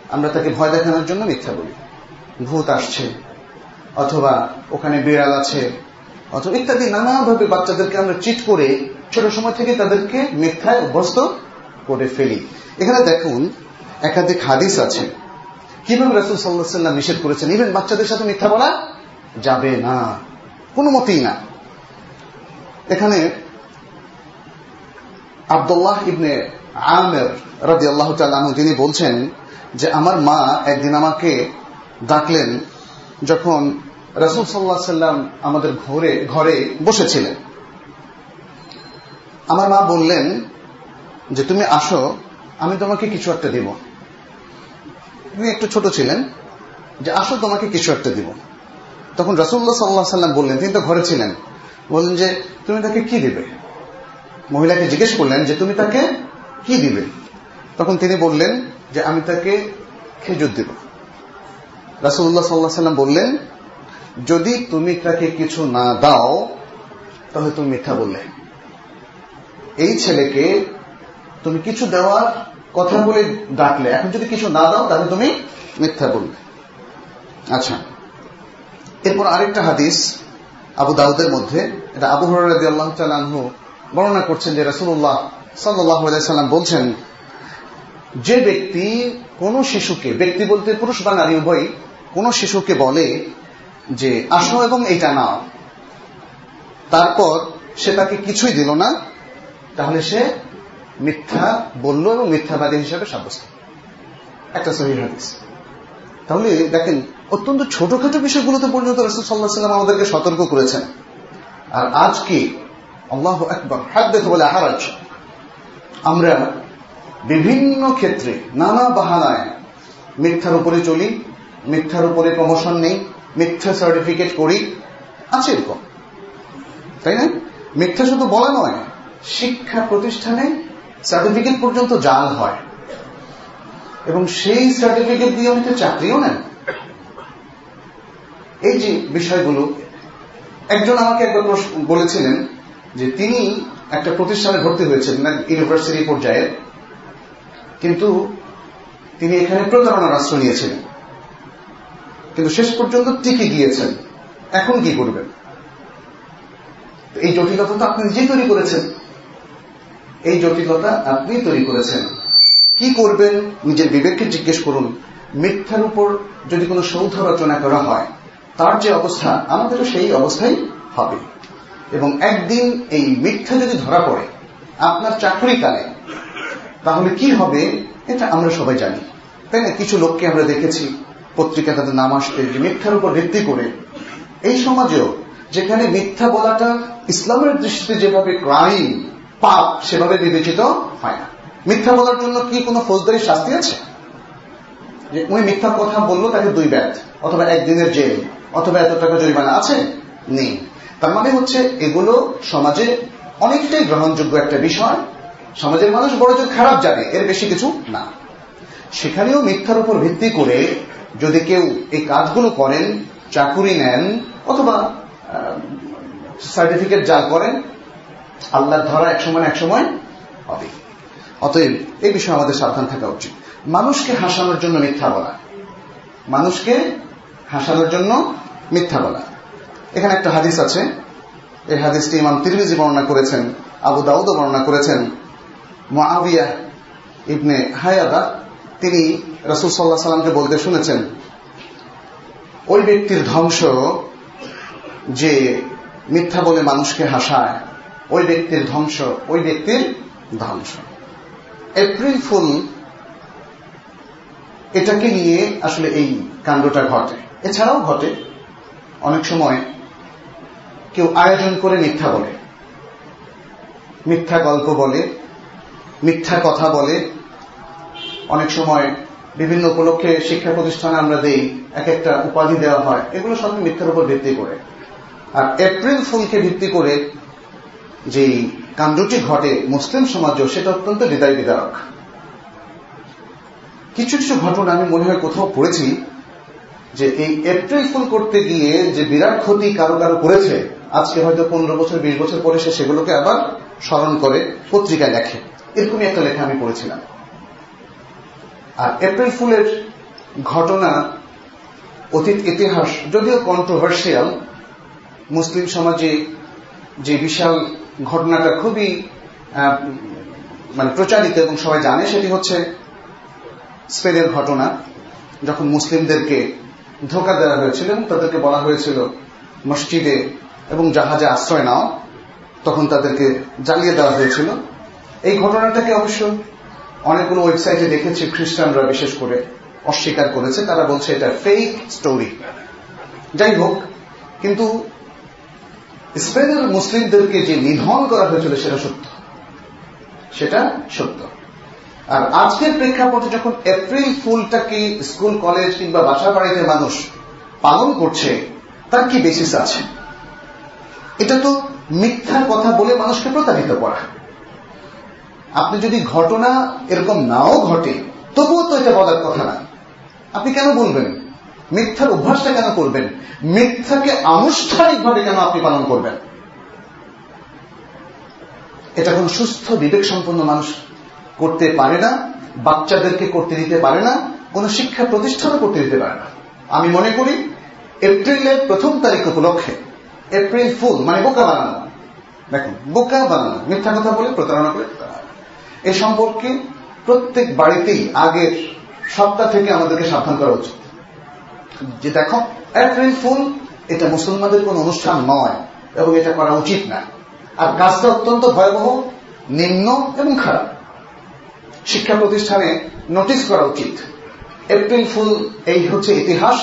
আমরা তাকে ভয় দেখানোর জন্য মিথ্যা বলি। ভূত আসছে। অথবা ওখানে বিড়াল আছে, অথবা ইত্যাদি নানাভাবে বাচ্চাদেরকে আমরা চিট করে ছোট সময় থেকে তাদেরকে মিথ্যায় অভ্যস্ত করে ফেলি। এখানে দেখুন, একাধিক হাদিস আছে। কীভাবে রাসুল সাল্লাহ সাল্লাম নিষেধ করেছেন? ইভেন বাচ্চাদের সাথে মিথ্যা বলা যাবে না। কোনো মতেই না। এখানে আবদুল্লাহ ইবনে আমের রাজি আল্লাহ তিনি বলছেন যে, আমার মা একদিন আমাকে ডাকলেন যখন রসুল সাল্লাহ সাল্লাম আমাদের ঘরে ঘরে বসেছিলেন, আমার মা বললেন যে, তুমি আসো, আমি তোমাকে কিছু একটা দিব। তুমি একটু ছোট ছিলেন, যে, আসো, তোমাকে কিছু একটা দিব। তখন রসুল্লাহ সাল্লাহ সাল্লাম বললেন, তিনি তো ঘরে ছিলেন, বললেন যে, তুমি তাকে কি দিবে? মহিলাকে জিজ্ঞেস করলেন যে, তুমি তাকে কি দিবে? তখন তিনি বললেন যে, আমি তাকে খেজুর দিব। রাসুল্লাহ সাল্লাহ সাল্লাম বললেন, যদি তুমি তাকে কিছু না দাও, তাহলে তুমি মিথ্যা বললে। এই ছেলেকে তুমি কিছু দেওয়ার কথা বলে ডাকলে, এখন যদি কিছু না দাও, তাহলে তুমি মিথ্যা বললে। আচ্ছা এরপর আরেকটা হাদিস আবু দাউদের মধ্যে, এটা আবু হরাদি আল্লাহ বর্ণনা করছেন যে রাসুল্লাহ সাল্লাহ সাল্লাম বলছেন যে ব্যক্তি কোন শিশুকে, ব্যক্তি বলতে পুরুষ বা নারী উভয় কোন শিশুকে বলে যে, আসো এবং এটা নাও। তারপর সে তাকে কিছুই দিল না, তাহলে সে মিথ্যা বলল এবং মিথ্যাবাদী হিসাবে সাব্যস্ত। একটা সহি হাদিস। তাহলে দেখেন, অত্যন্ত ছোটখাটো বিষয়গুলোতে পরিণত রসুল সাল্লাহ সাল্লাম আমাদেরকে সতর্ক করেছেন। আর আজকে আল্লাহ একবার হাদ্দেথ বলে আহারাজ আমরা বিভিন্ন ক্ষেত্রে নানা বাহানায় মিথ্যার উপরে চলি, মিথ্যার উপরে প্রমোশন নেই, মিথ্যা সার্টিফিকেট করি, আছে এরকম। তাই না? মিথ্যা শুধু বলা নয়, শিক্ষা প্রতিষ্ঠানে সার্টিফিকেট পর্যন্ত জাল হয়। এবং সেই সার্টিফিকেট দিয়ে অনেকে চাকরিও নেন। এই যে বিষয়গুলো, একজন আমাকে একবার বলেছিলেন যে তিনি একটা প্রতিষ্ঠানে ভর্তি হয়েছেন ইউনিভার্সিটি পর্যায়ে। কিন্তু তিনি এখানে প্রতারণার আশ্রয় নিয়েছিলেন। কিন্তু শেষ পর্যন্ত টিকে গিয়েছেন। এখন কি করবেন? এই জটিলতা তো আপনি নিজেই তৈরি করেছেন। এই জটিলতা আপনি তৈরি করেছেন। কি করবেন? নিজের বিবেককে জিজ্ঞেস করুন। মিথ্যার উপর যদি কোনো সৌধ রচনা করা হয়, তার যে অবস্থা, আমাদেরও সেই অবস্থাই হবে। এবং একদিন এই মিথ্যা যদি ধরা পড়ে, আপনার চাকরিকালে তাহলে কি হবে? এটা আমরা সবাই জানি। তাই না? কিছু লোককে আমরা দেখেছি, পত্রিকা তাদের নাম আসতে মিথ্যার উপর ভিত্তি করে। এই সমাজেও যেখানে মিথ্যা বলাটা ইসলামের দৃষ্টিতে যেভাবে ক্রাইম, পাপ, সেভাবে বিবেচিত হয় না। মিথ্যা বলার জন্য কি কোনো ফৌজদারি শাস্তি আছে? যে উনি মিথ্যা কথা বলল, তাকে দুই ব্যাট, অথবা একদিনের জেল, অথবা এত টাকা জরিমানা আছে? নেই। তার মানে হচ্ছে, এগুলো সমাজে অনেকটাই গ্রহণযোগ্য একটা বিষয়। সমাজের মানুষ বড় যে খারাপ জানে, এর বেশি কিছু না। সেখানেও মিথ্যার উপর ভিত্তি করে যদি কেউ এই কাজগুলো করেন, চাকুরি নেন, অথবা সার্টিফিকেট যা করেন, আল্লাহর ধরা একসময় একসময় হবে। অতএব এই বিষয়ে আমাদের সাবধান থাকা উচিত। মানুষকে হাসানোর জন্য মিথ্যা বলা। মানুষকে হাসানোর জন্য মিথ্যা বলা। এখানে একটা হাদিস আছে। এই হাদিসটি ইমাম তিরমিজি বর্ণনা করেছেন, আবু দাউদ বর্ণনা করেছেন। মাবিয়া ইবনে হায়াদা, তিনি রসুল সাল্লাহ সাল্লামকে বলতে শুনেছেন, ওই ব্যক্তির ধ্বংস যে মিথ্যা বলে মানুষকে হাসায়, ওই ব্যক্তির ধ্বংস, ওই ব্যক্তির ধ্বংস। এপ্রিল ফুল এটাকে নিয়ে আসলে এই কাণ্ডটা ঘটে। এছাড়াও ঘটে অনেক সময় কেউ আয়োজন করে মিথ্যা বলে, মিথ্যা গল্প বলে মিথ্যা কথা বলে অনেক সময় বিভিন্ন উপলক্ষে শিক্ষা প্রতিষ্ঠানে আমরা দেই এক একটা উপাধি দেওয়া হয়, এগুলো সব মিথ্যার উপর ভিত্তি করে। আর এপ্রিল ফুলকে ভিত্তি করে যে কাণ্ডটি ঘটে মুসলিম সমাজেও, সেটা অত্যন্ত হৃদয় বিদারক কিছু কিছু ঘটনা আমি মনে হয় কোথাও পড়েছি যে এই এপ্রিল ফুল করতে গিয়ে যে বিরাট ক্ষতি কারও কারও করেছে, আজকে হয়তো পনেরো বছর, বিশ বছর পরে সে সেগুলোকে আবার স্মরণ করে, পত্রিকায় লেখে। এরকমই একটা লেখা আমি পড়েছিলাম। আর এপ্রিল ফুলের ঘটনা, অতীত ইতিহাস, যদিও কন্ট্রোভার্সিয়াল মুসলিম সমাজে যে বিশাল ঘটনাটা খুবই মানে প্রচারিত এবং সবাই জানে সেটি হচ্ছে স্পেনের ঘটনা, যখন মুসলিমদেরকে ধোকা দেওয়া হয়েছিল এবং তাদেরকে বলা হয়েছিল, মসজিদে এবং জাহাজে আশ্রয় নাও। তখন তাদেরকে জ্বালিয়ে দেওয়া হয়েছিল। এই ঘটনাটাকে অবশ্য অনেকগুলো ওয়েবসাইটে দেখেছি, খ্রিস্টানরা বিশেষ করে অস্বীকার করেছে। তারা বলছে এটা ফেক স্টোরি যাই হোক, কিন্তু স্পেনের মুসলিমদেরকে যে নিধন করা হয়েছিল, সেটা সত্য। সেটা সত্য। আর আজকের প্রেক্ষাপটে যখন এপ্রিল ফুলটাকে স্কুল, কলেজ কিংবা বাসা বাড়িতে মানুষ পালন করছে, তার কি বেসিস আছে? এটা তো মিথ্যা কথা বলে মানুষকে প্রতারিত করা। আপনি যদি ঘটনা এরকম নাও ঘটে, তবুও তো এটা বলার কথা না। আপনি কেন বলবেন? মিথ্যার অভ্যাসটা কেন করবেন? মিথ্যাকে আনুষ্ঠানিকভাবে কেন আপনি পালন করবেন? এটা কোন সুস্থ বিবেক সম্পন্ন মানুষ করতে পারে না, বাচ্চাদেরকে করতে দিতে পারে না, কোন শিক্ষা প্রতিষ্ঠানও করতে দিতে পারে না। আমি মনে করি, এপ্রিলের প্রথম তারিখ উপলক্ষে, এপ্রিল ফুল মানে বোকা বানানো। দেখুন, বোকা বানানো, মিথ্যা কথা বলে প্রতারণা করে। এ সম্পর্কে প্রত্যেক বাড়িতেই আগের সপ্তাহ থেকে আমাদেরকে সাবধান করা উচিত। যে দেখো, এপ্রিল ফুল, এটা মুসলমানদের কোন অনুষ্ঠান নয় এবং এটা করা উচিত না। আর কাজটা অত্যন্ত ভয়াবহ, নিম্ন এবং খারাপ। শিক্ষা প্রতিষ্ঠানে নোটিস করা উচিত, এপ্রিল ফুল এই হচ্ছে ইতিহাস,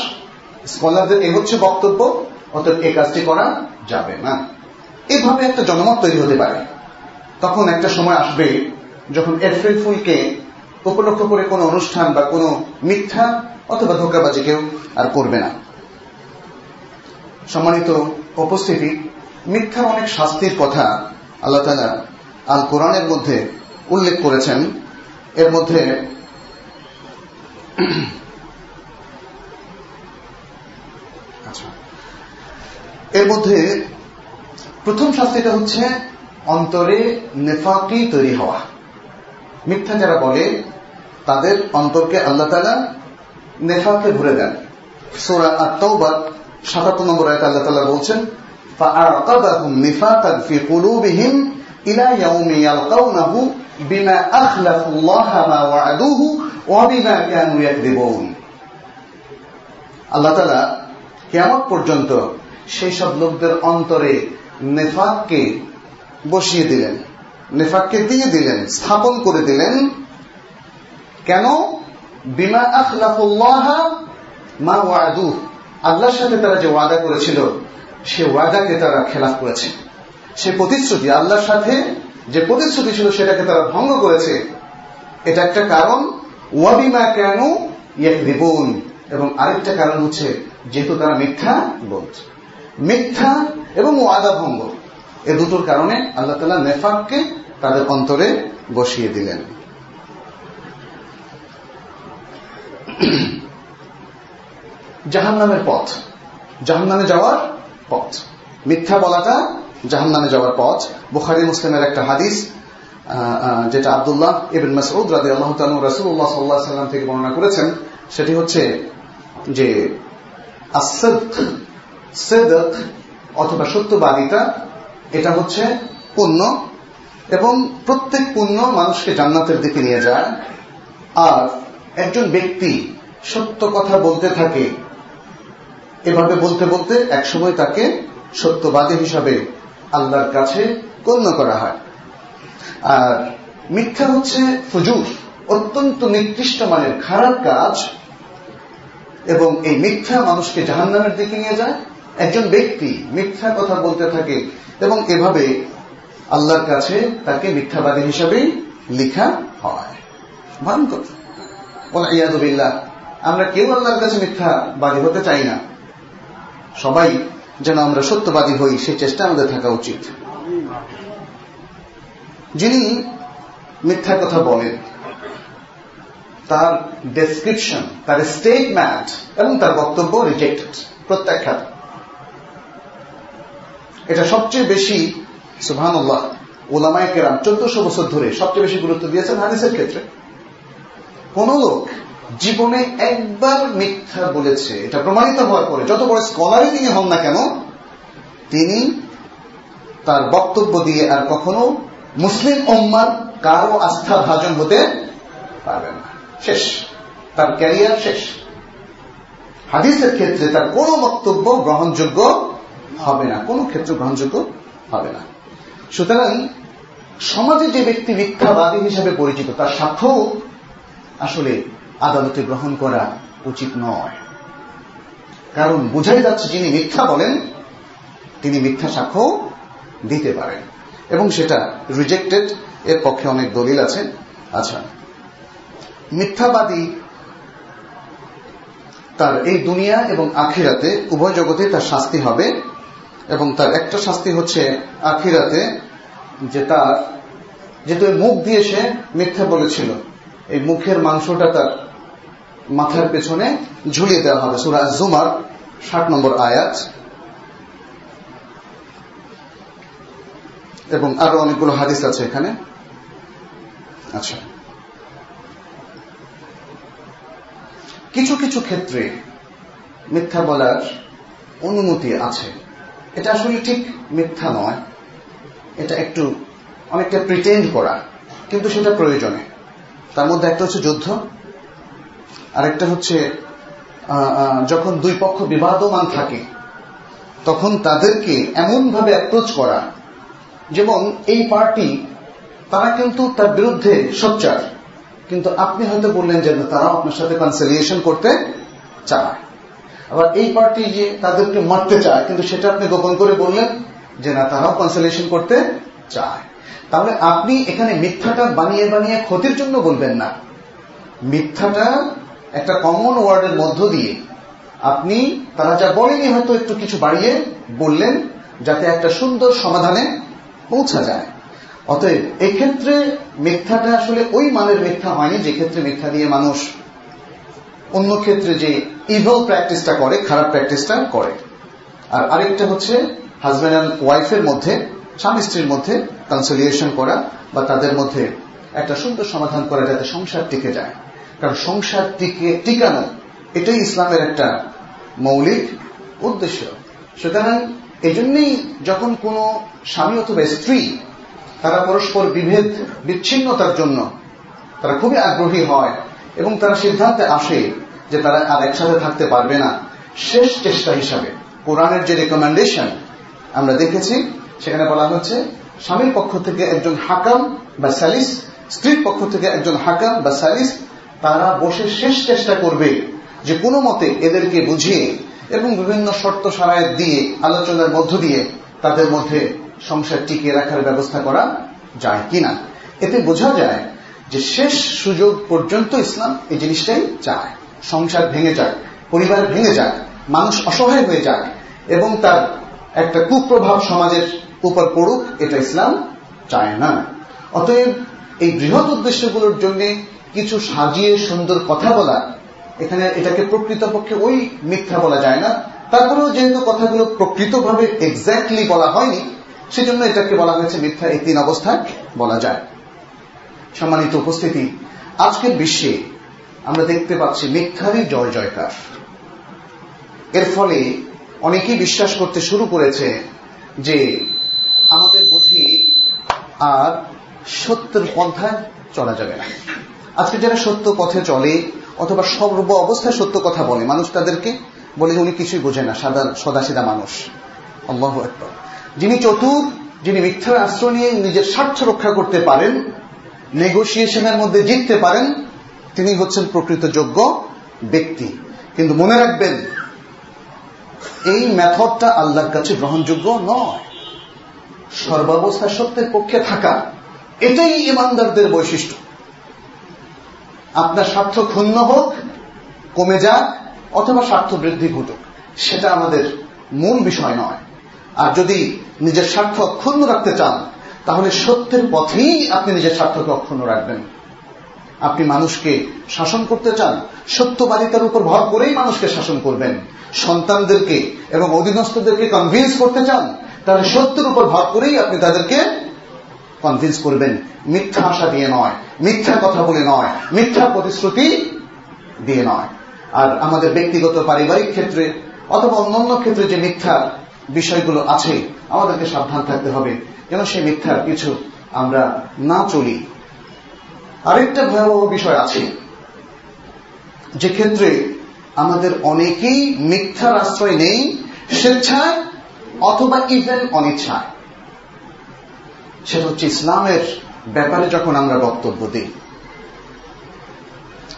স্কলারদের এই হচ্ছে বক্তব্য, অতএব এই কাজটি করা যাবে না। এইভাবে একটা জনমত তৈরি হতে পারে। তখন একটা সময় আসবে যখন এপ্রিল ফুলকে উপলক্ষ করে কোনো অনুষ্ঠান বা কোনো মিথ্যা অথবা ধোকাবাজি কেউ আর করবে না। সম্মানিত উপস্থিতি, মিথ্যা অনেক শাস্তির কথা আল্লাহ তালা আল কোরআনের মধ্যে উল্লেখ করেছেন। এর মধ্যে আচ্ছা। এর মধ্যে প্রথম শাস্তিটা হচ্ছে অন্তরে নেফাকি তৈরি হওয়া। মিথ্যা যারা বলে তাদের অন্তরকে আল্লাহ তালা নেফাকে ভরে দেন সোরা আত্মবার সাতাত্তর নম্বর আয়তা আল্লাহ তালা বলছেন فأعقبهم نفاقا في قلوبهم إلى يوم يلقونه بما أخلفوا الله ما وعدوه وبما كانوا يكذبون আল্লাহ তালা কেমন পর্যন্ত সেই সব লোকদের অন্তরে নেফাককে বসিয়ে দিলেন নেফাককে দিয়ে দিলেন, স্থাপন করে দিলেন, কেন? বিমা আখলাফুল্লাহ মা ওয়াদু। আল্লাহর সাথে তারা যে ওয়াদা করেছিল, সে ওয়াদাকে তারা খেলাফ করেছে। সে প্রতিশ্রুতি, আল্লাহর সাথে যে প্রতিশ্রুতি ছিল, সেটাকে তারা ভঙ্গ করেছে। এটা একটা কারণ। ওয়াবিমা কেন দিবন এবং আরেকটা কারণ হচ্ছে, যেহেতু তারা মিথ্যা বলছে। মিথ্যা এবং ওয়াদা ভঙ্গ। এ দুটোর কারণে আল্লাহ তালা নেফাককে তাদের অন্তরে বসিয়ে দিলেন। জাহান নামের পথ। জাহান নামে যাওয়ার পথ। মিথ্যা বলাটা জাহান নামে যাওয়ার পথ। বুখারি মুসলিমের একটা হাদিস যেটা আবদুল্লাহ ইবিন মাসউদ রাদি আল্লাহ রাসুল্লাহ সাল্লাহ সাল্লাম থেকে বর্ণনা করেছেন। সেটি হচ্ছে যে অথবা সত্যবাদিতা এটা হচ্ছে পুণ্য এবং প্রত্যেক পুণ্য মানুষকে জান্নাতের দিকে নিয়ে যায়। আর একজন ব্যক্তি সত্য কথা বলতে থাকে, এভাবে বলতে বলতে একসময় তাকে সত্যবাদী হিসাবে আল্লাহর কাছে গণ্য করা হয়। আর মিথ্যা হচ্ছে ফুজুর, অত্যন্ত নিকৃষ্ট মানের খারাপ কাজ এবং এই মিথ্যা মানুষকে জাহান্নামের দিকে নিয়ে যায়। একজন ব্যক্তি মিথ্যা কথা বলতে থাকে এবং এভাবে আল্লাহর কাছে তাকে মিথ্যাবাদী হিসাবেই লিখা হয়। আমরা কেউ আল্লাহর কাছে মিথ্যাবাদী হতে চাই না। সবাই যেন আমরা সত্যবাদী হই সেই চেষ্টা আমাদের থাকা উচিত। যিনি মিথ্যা কথা বলেন, তার ডেসক্রিপশন তার স্টেটমেন্ট এবং তার বক্তব্য রিজেক্টেড প্রত্যাখ্যাত। এটা সবচেয়ে বেশি সুহান ওলামায় কেরাম চোদ্দশো বছর ধরে সবচেয়ে বেশি গুরুত্ব দিয়েছেন হাদিসের ক্ষেত্রে। কোন লোক জীবনে একবার মিথ্যা বলেছে, এটা প্রমাণিত হওয়ার পরে যত বড় স্কলারই তিনি হন না কেন, তিনি তার বক্তব্য দিয়ে আর কখনো মুসলিম ওম্মার কারও আস্থা ভাজন হতে পারবেন না। শেষ। তার ক্যারিয়ার শেষ। হাদিসের ক্ষেত্রে তার কোন বক্তব্য গ্রহণযোগ্য হবে না, কোন ক্ষেত্রে গ্রহণযোগ্য হবে না। সুতরাং সমাজে যে ব্যক্তি মিথ্যাবাদী হিসেবে পরিচিত, তার সাক্ষ্য আসলে আদালতে গ্রহণ করা উচিত নয়। কারণ বোঝাই যাচ্ছে যিনি মিথ্যা বলেন, তিনি মিথ্যা সাক্ষ্য দিতে পারেন। এবং সেটা রিজেক্টেড এর পক্ষে অনেক দলিল আছে। আচ্ছা মিথ্যাবাদী তার এই দুনিয়া এবং আখিরাতে উভয় জগতে তার শাস্তি হবে এবং তার একটা শাস্তি হচ্ছে আখিরাতে, যে তার যেহেতু মুখ দিয়ে সে মিথ্যা বলেছিল। এই মুখের মাংসটা তার মাথার পেছনে ঝুলিয়ে দেওয়া হবে। সুরা জুমার ষাট নম্বর আয়াত। এবং আরও অনেকগুলো হাদিস আছে এখানে। আচ্ছা। কিছু কিছু ক্ষেত্রে মিথ্যা বলার অনুমতি আছে। এটা আসলে ঠিক মিথ্যা নয়। এটা একটু অনেকটা প্রিটেন্ড করা, কিন্তু সেটা প্রয়োজনে। তার মধ্যে একটা হচ্ছে যুদ্ধ, আরেকটা হচ্ছে যখন দুই পক্ষ বিবাদমান থাকে, তখন তাদেরকে এমনভাবে অ্যাপ্রোচ করা, যেমন এই পার্টি তারা কিন্তু তার বিরুদ্ধে সোচ্চার, কিন্তু আপনি হয়তো বললেন যে তারাও আপনার সাথে কনসিলিয়েশন করতে চায়। আবার এই পার্টি যে তাদেরকে মারতে চায়, কিন্তু সেটা আপনি গোপন করে বললেন যে না, তারাও কনসিলেশন করতে চায়। তাহলে আপনি এখানে মিথ্যাটা বানিয়ে বানিয়ে ক্ষতির জন্য বলবেন না। মিথ্যাটা একটা কমন ওয়ার্ডের মধ্য দিয়ে আপনি, তারা যা বলেনি হয়তো একটু কিছু বাড়িয়ে বললেন, যাতে একটা সুন্দর সমাধানে পৌঁছা যায়। অতএব এক্ষেত্রে মিথ্যাটা আসলে ওই মানের মিথ্যা হয়নি যে ক্ষেত্রে মিথ্যা দিয়ে মানুষ অন্য ক্ষেত্রে যে ইভল প্র্যাকটিসটা করে, খারাপ প্র্যাকটিসটা করে। আর আরেকটা হচ্ছে হাজব্যান্ড অ্যান্ড ওয়াইফের মধ্যে, স্বামী স্ত্রীর মধ্যে কনসিলিয়েশন করা বা তাদের মধ্যে একটা সুন্দর সমাধান করা যাতে সংসার টিকে যায়। কারণ সংসার টিকে, টিকানো, এটাই ইসলামের একটা মৌলিক উদ্দেশ্য। সুতরাং এই জন্যই যখন কোন স্বামী অথবা স্ত্রী তারা পরস্পর বিভেদ, বিচ্ছিন্নতার জন্য তারা খুবই আগ্রহী হয় এবং তারা সিদ্ধান্তে আসে যে তারা আর একসাথে থাকতে পারবে না। শেষ চেষ্টা হিসাবে কোরআনের যে রেকমেন্ডেশন আমরা দেখেছি, সেখানে বলা হচ্ছে, স্বামীর পক্ষ থেকে একজন হাকাম বা স্যালিস স্ত্রীর পক্ষ থেকে একজন হাকাম বা স্যালিস তারা বসে শেষ চেষ্টা করবে যে কোনো মতে এদেরকে বুঝিয়ে এবং বিভিন্ন শর্ত সারায় দিয়ে, আলোচনার মধ্য দিয়ে তাদের মধ্যে সংসার টিকিয়ে রাখার ব্যবস্থা করা যায় কিনা। এতে বোঝা যায় যে শেষ সুযোগ পর্যন্ত ইসলাম এই জিনিসটাই চায়। সংসার ভেঙে যাক পরিবার ভেঙে যাক মানুষ অসহায় হয়ে যাক এবং তার একটা কুপ্রভাব সমাজের উপর পড়ুক, এটা ইসলাম চায় না। অতএব এই বৃহৎ উদ্দেশ্যগুলোর জন্য কিছু সাজিয়ে সুন্দর কথা বলা, এখানে এটাকে প্রকৃতপক্ষে ওই মিথ্যা বলা যায় না। তারপরেও যেহেতু কথাগুলো প্রকৃতভাবে এক্স্যাক্টলি বলা হয়নি, সেজন্য এটাকে বলা হয়েছে মিথ্যা এই তিন অবস্থায় বলা যায়। সম্মানিত উপস্থিতি, আজকের বিশ্বে আমরা দেখতে পাচ্ছি মিথ্যারই জয় জয়কার। এর ফলে অনেকেই বিশ্বাস করতে শুরু করেছে যে আমাদের বুঝি আর সত্যের পন্থায় চলা যাবে না। আজকে যারা সত্য পথে চলে অথবা সর্ব অবস্থায় সত্য কথা বলে, মানুষ তাদেরকে বলে যে উনি কিছুই বোঝে না, সাদা সদাসিদা মানুষ। যিনি চতুর, যিনি মিথ্যার আশ্রয় নিয়ে নিজের স্বার্থ রক্ষা করতে পারেন নেগোসিয়েশনের মধ্যে জিততে পারেন তিনি হচ্ছেন প্রকৃত যোগ্য ব্যক্তি। কিন্তু মনে রাখবেন, এই মেথডটা আল্লাহর কাছে গ্রহণযোগ্য নয়। সর্বাবস্থা সত্যের পক্ষে থাকা, এটাই ইমানদারদের বৈশিষ্ট্য। আপনার স্বার্থ ক্ষুণ্ণ হোক, কমে যাক, অথবা স্বার্থ বৃদ্ধি ঘটুক, সেটা আমাদের মূল বিষয় নয়। আর যদি নিজের স্বার্থ অক্ষুণ্ণ রাখতে চান তাহলে সত্যের পথেই আপনি নিজের স্বার্থকে অক্ষুণ্ণ রাখবেন। আপনি মানুষকে শাসন করতে চান, সত্যবাদিতার উপর ভর করেই মানুষকে শাসন করবেন। সন্তানদেরকে এবং অধীনস্থদেরকে কনভিন্স করতে চান, তাহলে সত্যের উপর ভর করেই আপনি তাদেরকে কনভিন্স করবেন। মিথ্যা আশা দিয়ে নয়, মিথ্যা কথা বলে নয়, মিথ্যা প্রতিশ্রুতি দিয়ে নয়। আর আমাদের ব্যক্তিগত পারিবারিক ক্ষেত্রে অথবা অন্যান্য ক্ষেত্রে যে মিথ্যা বিষয়গুলো আছে, আমাদেরকে সাবধান থাকতে হবে। যেন সেই মিথ্যার কিছু আমরা না চলি। আরেকটা ভয়াবহ বিষয় আছে, যে ক্ষেত্রে আমাদের অনেকেই মিথ্যার আশ্রয় নেই, স্বেচ্ছায় অথবা ইভেন অনিচ্ছায়। সেটা হচ্ছে ইসলামের ব্যাপারে যখন আমরা বক্তব্য দিই।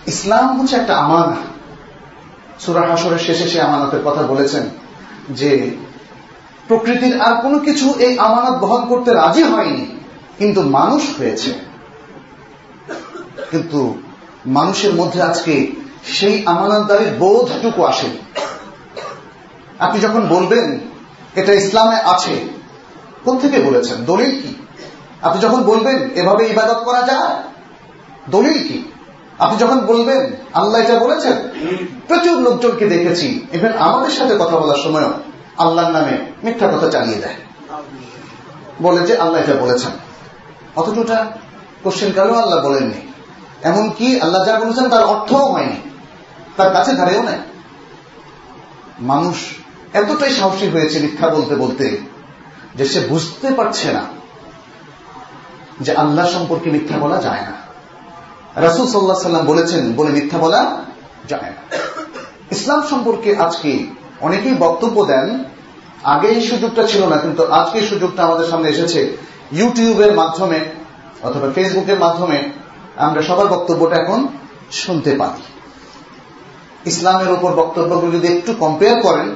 ইসলাম হচ্ছে একটা আমানা সুরা হাসরের শেষে সে আমানতের কথা বলেছেন যে প্রকৃতির আর কোনো কিছু এই আমানত বহন করতে রাজি হয়নি, কিন্তু মানুষ হয়েছে। কিন্তু মানুষের মধ্যে আজকে সেই আমানতদারির বোধটুকু আসেনি আপনি যখন বলবেন, এটা ইসলামে আছে থেকে বলেছেন? দলিল কি? আপনি যখন বলবেন, এভাবে ইবাদত করা যায় দলিল কি? আপনি যখন বলবেন, আল্লাহ এটা বলেছেন প্রচুর লোকজনকে দেখেছি। ইভেন আমাদের সাথে কথা বলার সময়ও আল্লাহর নামে মিথ্যা কথা চালিয়ে দেয়। বলে যে আল্লাহ এটা বলেছেন। অথচ ওটা কোশ্চেন কালেও আল্লাহ বলেননি। এমনকি আল্লাহ যা বলেছেন তার অর্থও হয়নি। তার কাছে ধারেও নেই। মানুষ এতটাই সাহসী হয়েছে মিথ্যা বলতে বলতে যে সে বুঝতে পারছে না যে আল্লাহ সম্পর্কে মিথ্যা বলা যায় না। রাসুল সাল্লাহ সাল্লাম বলেছেন, বলে মিথ্যা বলা যায় না। ইসলাম সম্পর্কে আজকে অনেকেই বক্তব্য দেন আগে এই সুযোগটা ছিল না, কিন্তু আজকে সুযোগটা আমাদের সামনে এসেছে। ইউটিউবের মাধ্যমে অথবা ফেসবুকের মাধ্যমে আমরা সবার বক্তব্যটা এখন শুনতে পাই ইসলামের উপর বক্তব্যগুলো যদি একটু কম্পেয়ার করেন,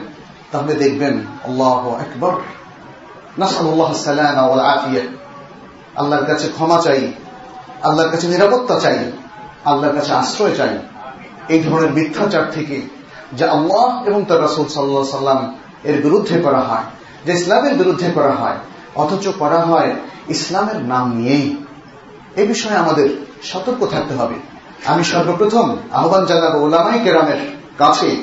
তাহলে দেখবেন, আল্লাহ একবার আল্লাহর কাছে ক্ষমা চাই, আল্লাহর কাছে নিরাপত্তা চাই, আল্লাহর কাছে আশ্রয় চাই। এই ধরনের মিথ্যাচার থেকে যে আল্লাহ এবং তার রাসুল সাল্লাহ সাল্লাম এর বিরুদ্ধে করা হয়, যে ইসলামের বিরুদ্ধে করা হয়, অথচ করা হয় ইসলামের নাম নিয়েই। এ বিষয়ে আমাদের সতর্ক থাকতে হবে। আমি সর্বপ্রথম আহ্বান জানাব ওলামাই কেরামের কাছে,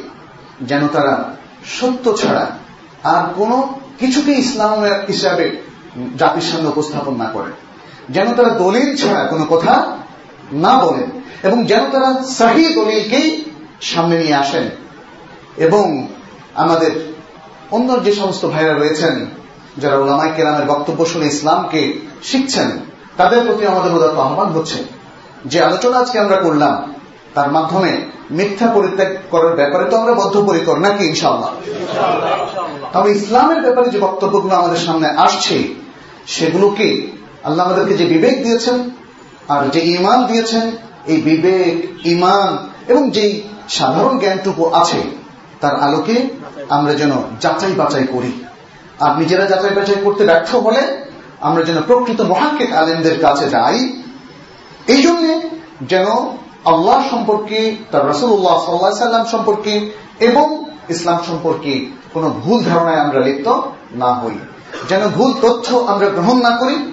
যেন তারা সত্য ছাড়া আর কোন কিছুকে ইসলামের হিসাবে জাতির সামনে উপস্থাপন না করে যেন তারা দলিল ছাড়া কোনো কথা না বলেন এবং যেন তারা সাহি দলিলকেই সামনে নিয়ে আসেন। এবং আমাদের অন্য যে সমস্ত ভাইরা রয়েছেন যারা ওলামাই কেরামের বক্তব্য শুনে ইসলামকে শিখছেন তাদের প্রতি আমাদের উদাত্ত আহ্বান হচ্ছে। যে আলোচনা আজকে আমরা করলাম তার মাধ্যমে মিথ্যা পরিত্যাগ করার ব্যাপারে তো আমরা বদ্ধপরিকর নাকি ইনশাল্লাহ তবে ইসলামের ব্যাপারে যে বক্তব্যগুলো আমাদের সামনে আসছে সেগুলোকে আল্লাহ আমাদেরকে যে বিবেক দিয়েছেন আর যে ইমান দিয়েছেন এই বিবেক ইমান এবং যেই সাধারণ জ্ঞানটুকু আছে তার আলোকে আমরা যেন যাচাই বাছাই করি। আর নিজেরা যাচাই বাছাই করতে ব্যর্থ হলে আমরা যেন প্রকৃত মহাক্কিক আলেমদের কাছে যাই। এই জন্যে যেন আল্লাহ সম্পর্কে, তার রসুল্লাহ সাল্লাহ সাল্লাম সম্পর্কে এবং ইসলাম সম্পর্কে কোন ভুল ধারণায় আমরা লিপ্ত না হই। যেন ভুল তথ্য আমরা গ্রহণ না করি,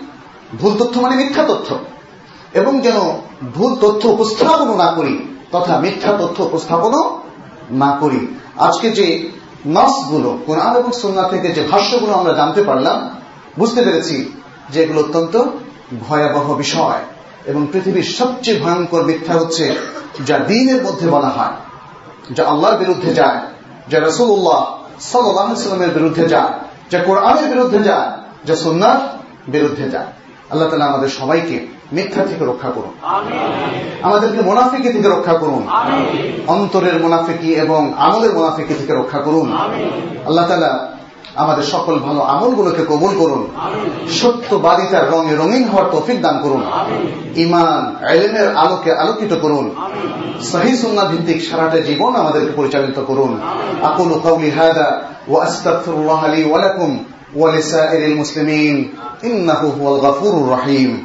ভুল তথ্য মানে মিথ্যা তথ্য। এবং যেন ভুল তথ্য উপস্থাপনও না করি, তথা মিথ্যা তথ্য উপস্থাপনও না করি। আজকে যে নসগুলো, কোরআন এবং সন্না থেকে যে ভাষ্যগুলো আমরা জানতে পারলাম, বুঝতে পেরেছি যে এগুলো অত্যন্ত ভয়াবহ বিষয় এবং পৃথিবীর সবচেয়ে ভয়ঙ্কর মিথ্যা হচ্ছে যা দিনের মধ্যে বলা হয়, যা আল্লাহর বিরুদ্ধে যায়, যা রসুল্লাহ সাল্লামের বিরুদ্ধে যায়, যা কোরআনের বিরুদ্ধে যায়, যা সুন্নার বিরুদ্ধে যায়। আল্লাহ তালা আমাদের সবাইকে মিথ্যা থেকে রক্ষা করুন। আমাদেরকে মোনাফিকি থেকে রক্ষা করুন। অন্তরের মোনাফিকি এবং আমলের মোনাফিকি থেকে রক্ষা করুন। আল্লাহ তালা আমাদের সকল ভালো আমলগুলোকে কবুল করুন। সত্যবাদিতার রঙে রঙিন হওয়ার তৌফিক দান করুন। ইমান এলেমের আলোকে আলোকিত করুন। সহি সুন্না ভিত্তিক সারাটা জীবন আমাদেরকে পরিচালিত করুন। আকুল কৌলি হাদা ও আস্তাগফিরুল্লাহ লি ওয়া লাকুম। ولسائر المسلمين إنه هو الغفور الرحيم.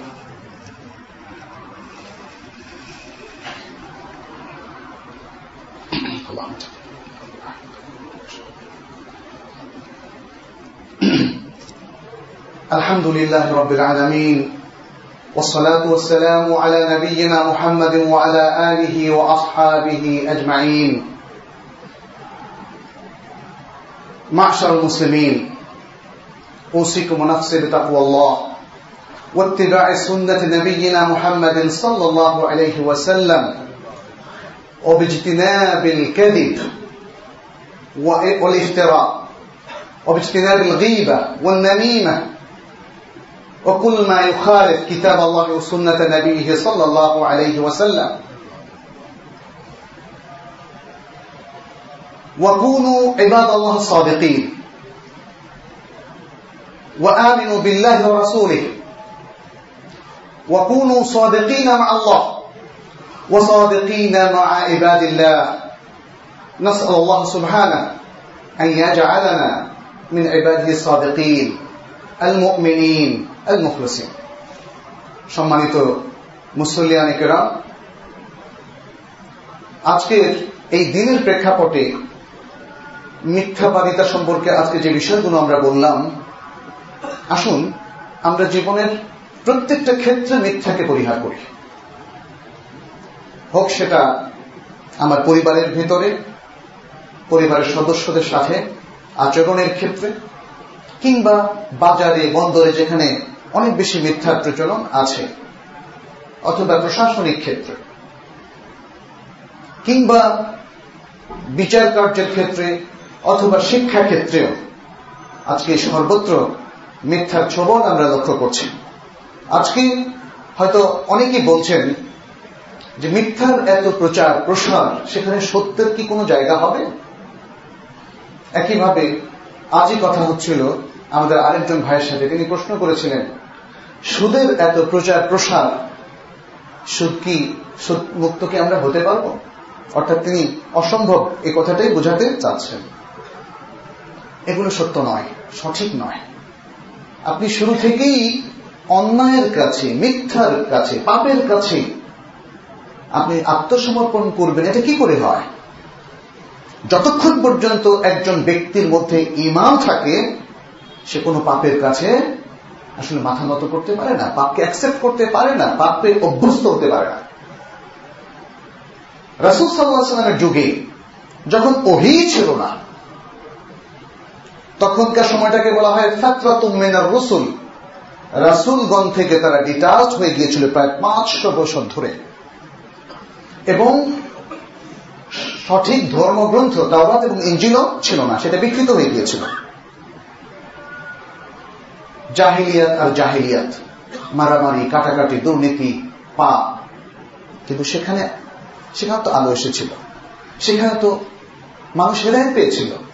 الحمد لله رب العالمين والصلاة والسلام على نبينا محمد وعلى آله وأصحابه أجمعين معشر المسلمين أوصيكم ونفسي بتقوى الله واتباع سنة نبينا محمد صلى الله عليه وسلم وباجتناب الكذب والافتراء وباجتناب الغيبة والنميمة وكل ما يخالف كتاب الله وسنة نبيه صلى الله عليه وسلم. وكونوا عباد الله الصادقين وآمنوا بالله ورسوله وكونوا صادقين مع الله وصادقين مع عباد الله نسأل الله سبحانه أن يجعلنا من عباده الصادقين المؤمنين المخلصين সম্মানিত মুসলিয়ান কেরাম আজকের এই দিনের প্রেক্ষাপটে মিথ্যাবাদিতা সম্পর্কে আজকে যে বিষয়গুলো আমরা বললাম আসুন, আমরা জীবনের প্রত্যেকটা ক্ষেত্রে মিথ্যাকে পরিহার করি। হোক সেটা আমার পরিবারের ভেতরে, পরিবারের সদস্যদের সাথে, আচরণের ক্ষেত্রে, কিংবা বাজারে, বন্দরে, যেখানে অনেক বেশি মিথ্যার প্রচলন আছে, অথবা প্রশাসনিক ক্ষেত্রে, কিংবা বিচার কার্যের ক্ষেত্রে, অথবা শিক্ষা ক্ষেত্রেও আজকে সর্বত্র মিথ্যার ছবল আমরা লক্ষ্য করছি। আজকে হয়তো অনেকেই বলছেন যে মিথ্যার এত প্রচার, প্রসার, সেখানে সত্যের কি কোনো জায়গা হবে? একইভাবে আজই কথা হচ্ছিল আমাদের আরেকজন ভাইয়ের সাথে, তিনি প্রশ্ন করেছিলেন, সুদের এত প্রচার, প্রসার, সুদ কি, সুদ মুক্ত কি আমরা হতে পারব? অর্থাৎ তিনি অসম্ভব এই কথাটাই বোঝাতে চাচ্ছেন। এগুলো সত্য নয়, সঠিক নয়। আপনি শুরু থেকেই অন্যায়ের কাছে, মিথ্যার কাছে, পাপের কাছে আপনি আত্মসমর্পণ করবেন। এটা কি করে হয়? যতক্ষণ পর্যন্ত একজন ব্যক্তির মধ্যে ইমান থাকে, সে কোনো পাপের কাছে আসলে মাথা নত করতে পারে না, পাপকে অ্যাকসেপ্ট করতে পারে না, পাপে অভ্যস্ত হতে পারে না। রাসুল সাল্লাহামের যুগে যখন ওহি ছিল না তখনকার সময়টাকে বলা হয় ফাতরাতুমিনার রসুল। রাসুলগণ থেকে তারা ডিটাচ হয়ে গিয়েছিল প্রায় পাঁচশো বছর ধরে। এবং সঠিক ধর্মগ্রন্থ, তাওরাত এবং ইঞ্জিলও ছিল না, সেটা বিকৃত হয়ে গিয়েছিল। জাহিলিয়াত আর জাহিলিয়াত, মারামারি, কাটাকাটি, দুর্নীতি, পাপ। কিন্তু সেখানে সেখানে তো আলো এসেছিল। সেখানে তো মানুষ হেরাই পেয়েছিল।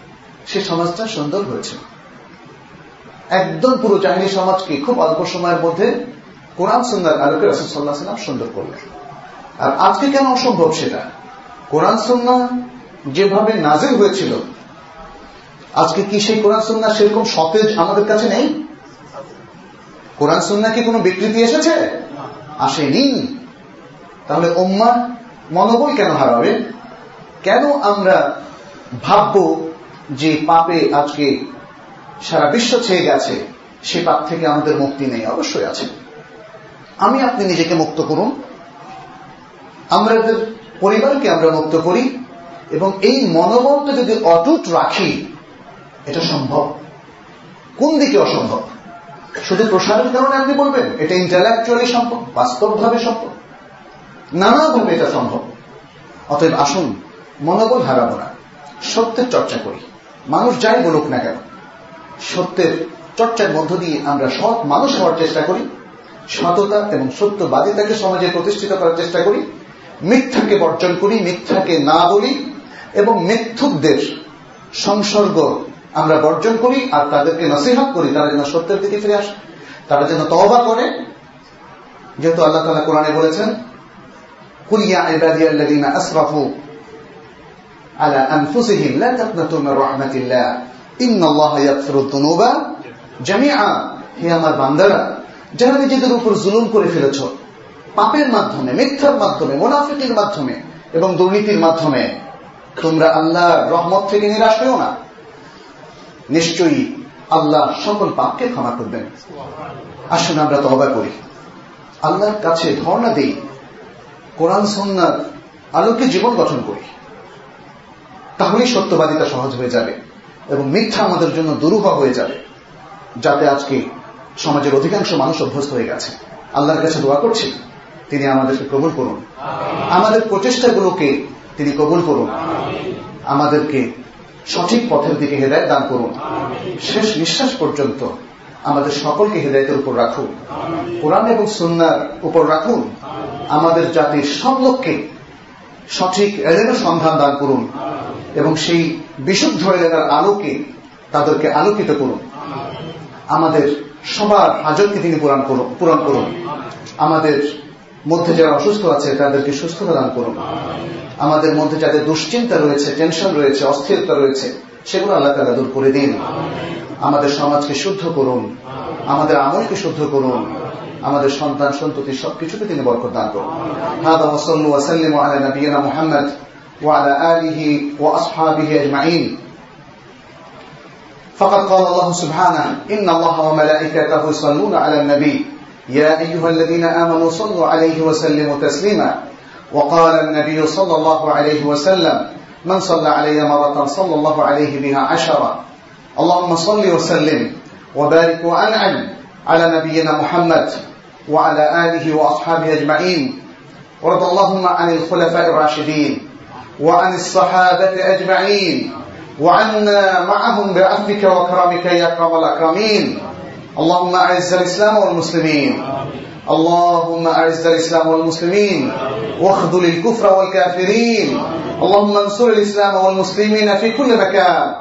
সে সমাজটা সুন্দর হয়েছে। একদম পুরো জাহিনী সমাজকে খুব অল্প সময়ের মধ্যে কোরআন সুন্দর আলোকে রসুল সাল্লাহ সাল্লাম সুন্দর করলেন। আর আজকে কেন অসম্ভব সেটা? কোরআন সন্না যেভাবে নাজেল হয়েছিল, আজকে কি সেই কোরআন সন্না সেরকম সতেজ আমাদের কাছে নেই? কোরআন সন্না কি কোনো বিকৃতি এসেছে? আসেনি। তাহলে ওম্মা মনোবল কেন হারাবে? কেন আমরা ভাবব যে পাপে আজকে সারা বিশ্ব ছেয়ে গেছে, সে পাপ থেকে আমাদের মুক্তি নেই, অবশ্যই আছে। আমি, আপনি নিজেকে মুক্ত করুন। আমাদের পরিবারকে আমরা মুক্ত করি এবং এই মনোবলটা যদি অটুট রাখি, এটা সম্ভব। কোন দিকে অসম্ভব? শুধু প্রসারের কারণে আপনি বলবেন, এটা ইন্টালেকচুয়ালি সম্ভব, বাস্তবভাবে সম্ভব। নানাভাবে এটা সম্ভব। অতএব আসুন, মনোবল হারাবো না, সত্যের চর্চা করি। মানুষ যাই বলুক না কেন, সত্যের চর্চার মধ্য দিয়ে আমরা সৎ মানুষ হওয়ার চেষ্টা করি, সততা এবং সত্যবাদিতাকে সমাজে প্রতিষ্ঠিত করার চেষ্টা করি, মিথ্যাকে বর্জন করি, মিথ্যাকে না বলি এবং মিথ্যুকদের সংসর্গ আমরা বর্জন করি আর তাদেরকে নসিহাত করি, তারা যেন সত্যের দিকে ফিরে আসে, তারা যেন তহবা করে। যেহেতু আল্লাহ তালা কোরআনে বলেছেন কুলিয়া ইবাদিয়াল্লাযীনা আসরাফু আলা আনফুসিহিম লা তাকনাতু মির রাহমাতিল্লাহ ইন্নাল্লাহা ইয়াগফিরুদ যুনুবা জামিআ হে আমার বান্দারা, যারা নিজেদের উপর জুলুম করে ফেলেছ, পাপের মাধ্যমে, মিথ্যার মাধ্যমে, মোনাফিকের মাধ্যমে এবং দুর্নীতির মাধ্যমে, তোমরা আল্লাহ রহমত থেকে নিরাশ হয়েও না। নিশ্চয়ই আল্লাহ সকল পাপকে ক্ষমা করবেন। আসুন আমরা তহবা করি। আল্লাহর কাছে ধর্ণা দিই, কোরআন সন্ন্যার আলোকে জীবন গঠন করি। তাহলেই সত্যবাদিতা সহজ হয়ে যাবে এবং মিথ্যা আমাদের জন্য দুরূহ হয়ে যাবে, যাতে আজকে সমাজের অধিকাংশ মানুষ অভ্যস্ত হয়ে গেছে। আল্লাহর কাছে দোয়া করছি, তিনি আমাদেরকে কবুল করুন। আমাদের প্রচেষ্টাগুলোকে তিনি কবুল করুন। আমাদেরকে সঠিক পথের দিকে হেদায়ত দান করুন। শেষ নিঃশ্বাস পর্যন্ত আমাদের সকলকে হৃদয়তের উপর রাখুন। কোরআন এবং সুন্নার উপর রাখুন। আমাদের জাতির সব লোককে সঠিক এলেনের সন্ধান দান করুন। এবং সেই বিশুদ্ধ এলেনার আলোকে তাদেরকে আলোকিত করুন। আমাদের সবার হাজতকে তিনি পূরণ করুন পূরণ করুন। আমাদের মধ্যে যারা অসুস্থ আছে, তাদেরকে সুস্থতা দান করুন। আমাদের মধ্যে যাদের দুশ্চিন্তা রয়েছে, টেনশন রয়েছে, অস্থিরতা রয়েছে, সেগুলো আল্লাহ তালা দূর করে দিন। আমাদের সমাজকে শুদ্ধ করুন, আমাদের আমলকে শুদ্ধ করুন, আমাদের সন্তান সন্ততি সবকিছুকে তিনি বরকত দান করুন। হাদা ওয়াসাল্লু ওয়াসাল্লিমু আলা নবিয়িনা মুহাম্মদ। وعلى آله وأصحابه أجمعين. فقد قال الله سبحانه إن الله وملائكته يصلون على النبي. يا أيها الذين آمنوا صلوا عليه وسلموا تسليما. وقال النبي صلى الله عليه وسلم من صلى علي مرة صلى الله عليه بها عشرة. اللهم صل وسلم وبارك وأنعم على نبينا محمد وعلى آله وأصحابه أجمعين. ورضى اللهم عن الخلفاء الراشدين. وعن الصحابة أجمعين وعنا معهم بعفوك وكرمك يا أكرم الأكرمين. اللهم أعز الإسلام والمسلمين. اللهم أعز الإسلام والمسلمين. واخذل الكفر والكافرين. اللهم انصر الإسلام والمسلمين في كل مكان.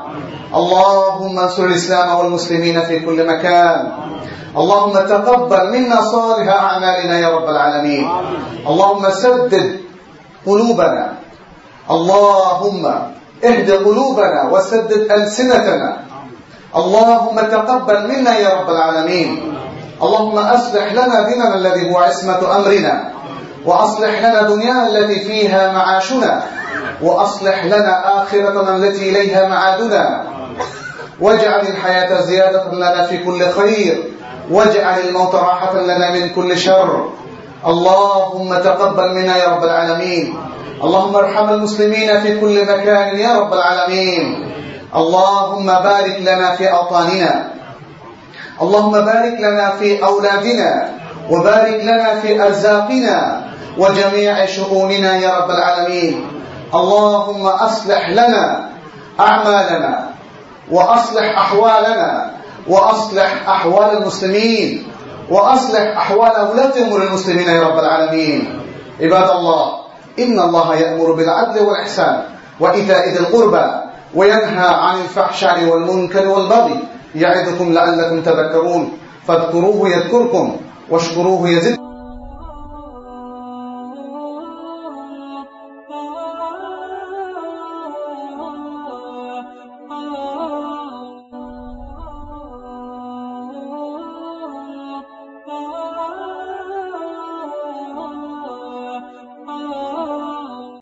اللهم انصر الإسلام والمسلمين في كل مكان. اللهم تقبل منا صالح أعمالنا يا رب العالمين. اللهم سدد قلوبنا. اللهم اهد قلوبنا وسدد ألسنتنا. اللهم تقبل منا يا رب العالمين. اللهم أصلح لنا ديننا الذي هو عصمة أمرنا. وأصلح لنا دنيانا التي فيها معاشنا. وأصلح لنا آخرتنا التي إليها معادنا. واجعل الحياة زيادة لنا في كل خير. واجعل الموت راحة لنا من كل شر. اللهم تقبل منا يا رب العالمين. اللهم ارحم المسلمين في كل مكان يا رب العالمين. اللهم بارك لنا في أوطاننا. اللهم بارك لنا في أولادنا. وبارك لنا في أرزاقنا. وجميع شؤوننا يا رب العالمين. اللهم أصلح لنا أعمالنا. وأصلح أحوالنا. وأصلح أحوال المسلمين. وأصلح أحوال ولاة أمور المسلمين يا رب العالمين. عباد الله إن الله يأمر بالعدل والإحسان وإيتاء ذي القربى وينهى عن الفحشاء والمنكر والبغي. يعظكم لعلكم تذكرون. فاذكروه يذكركم واشكروه يزدكم.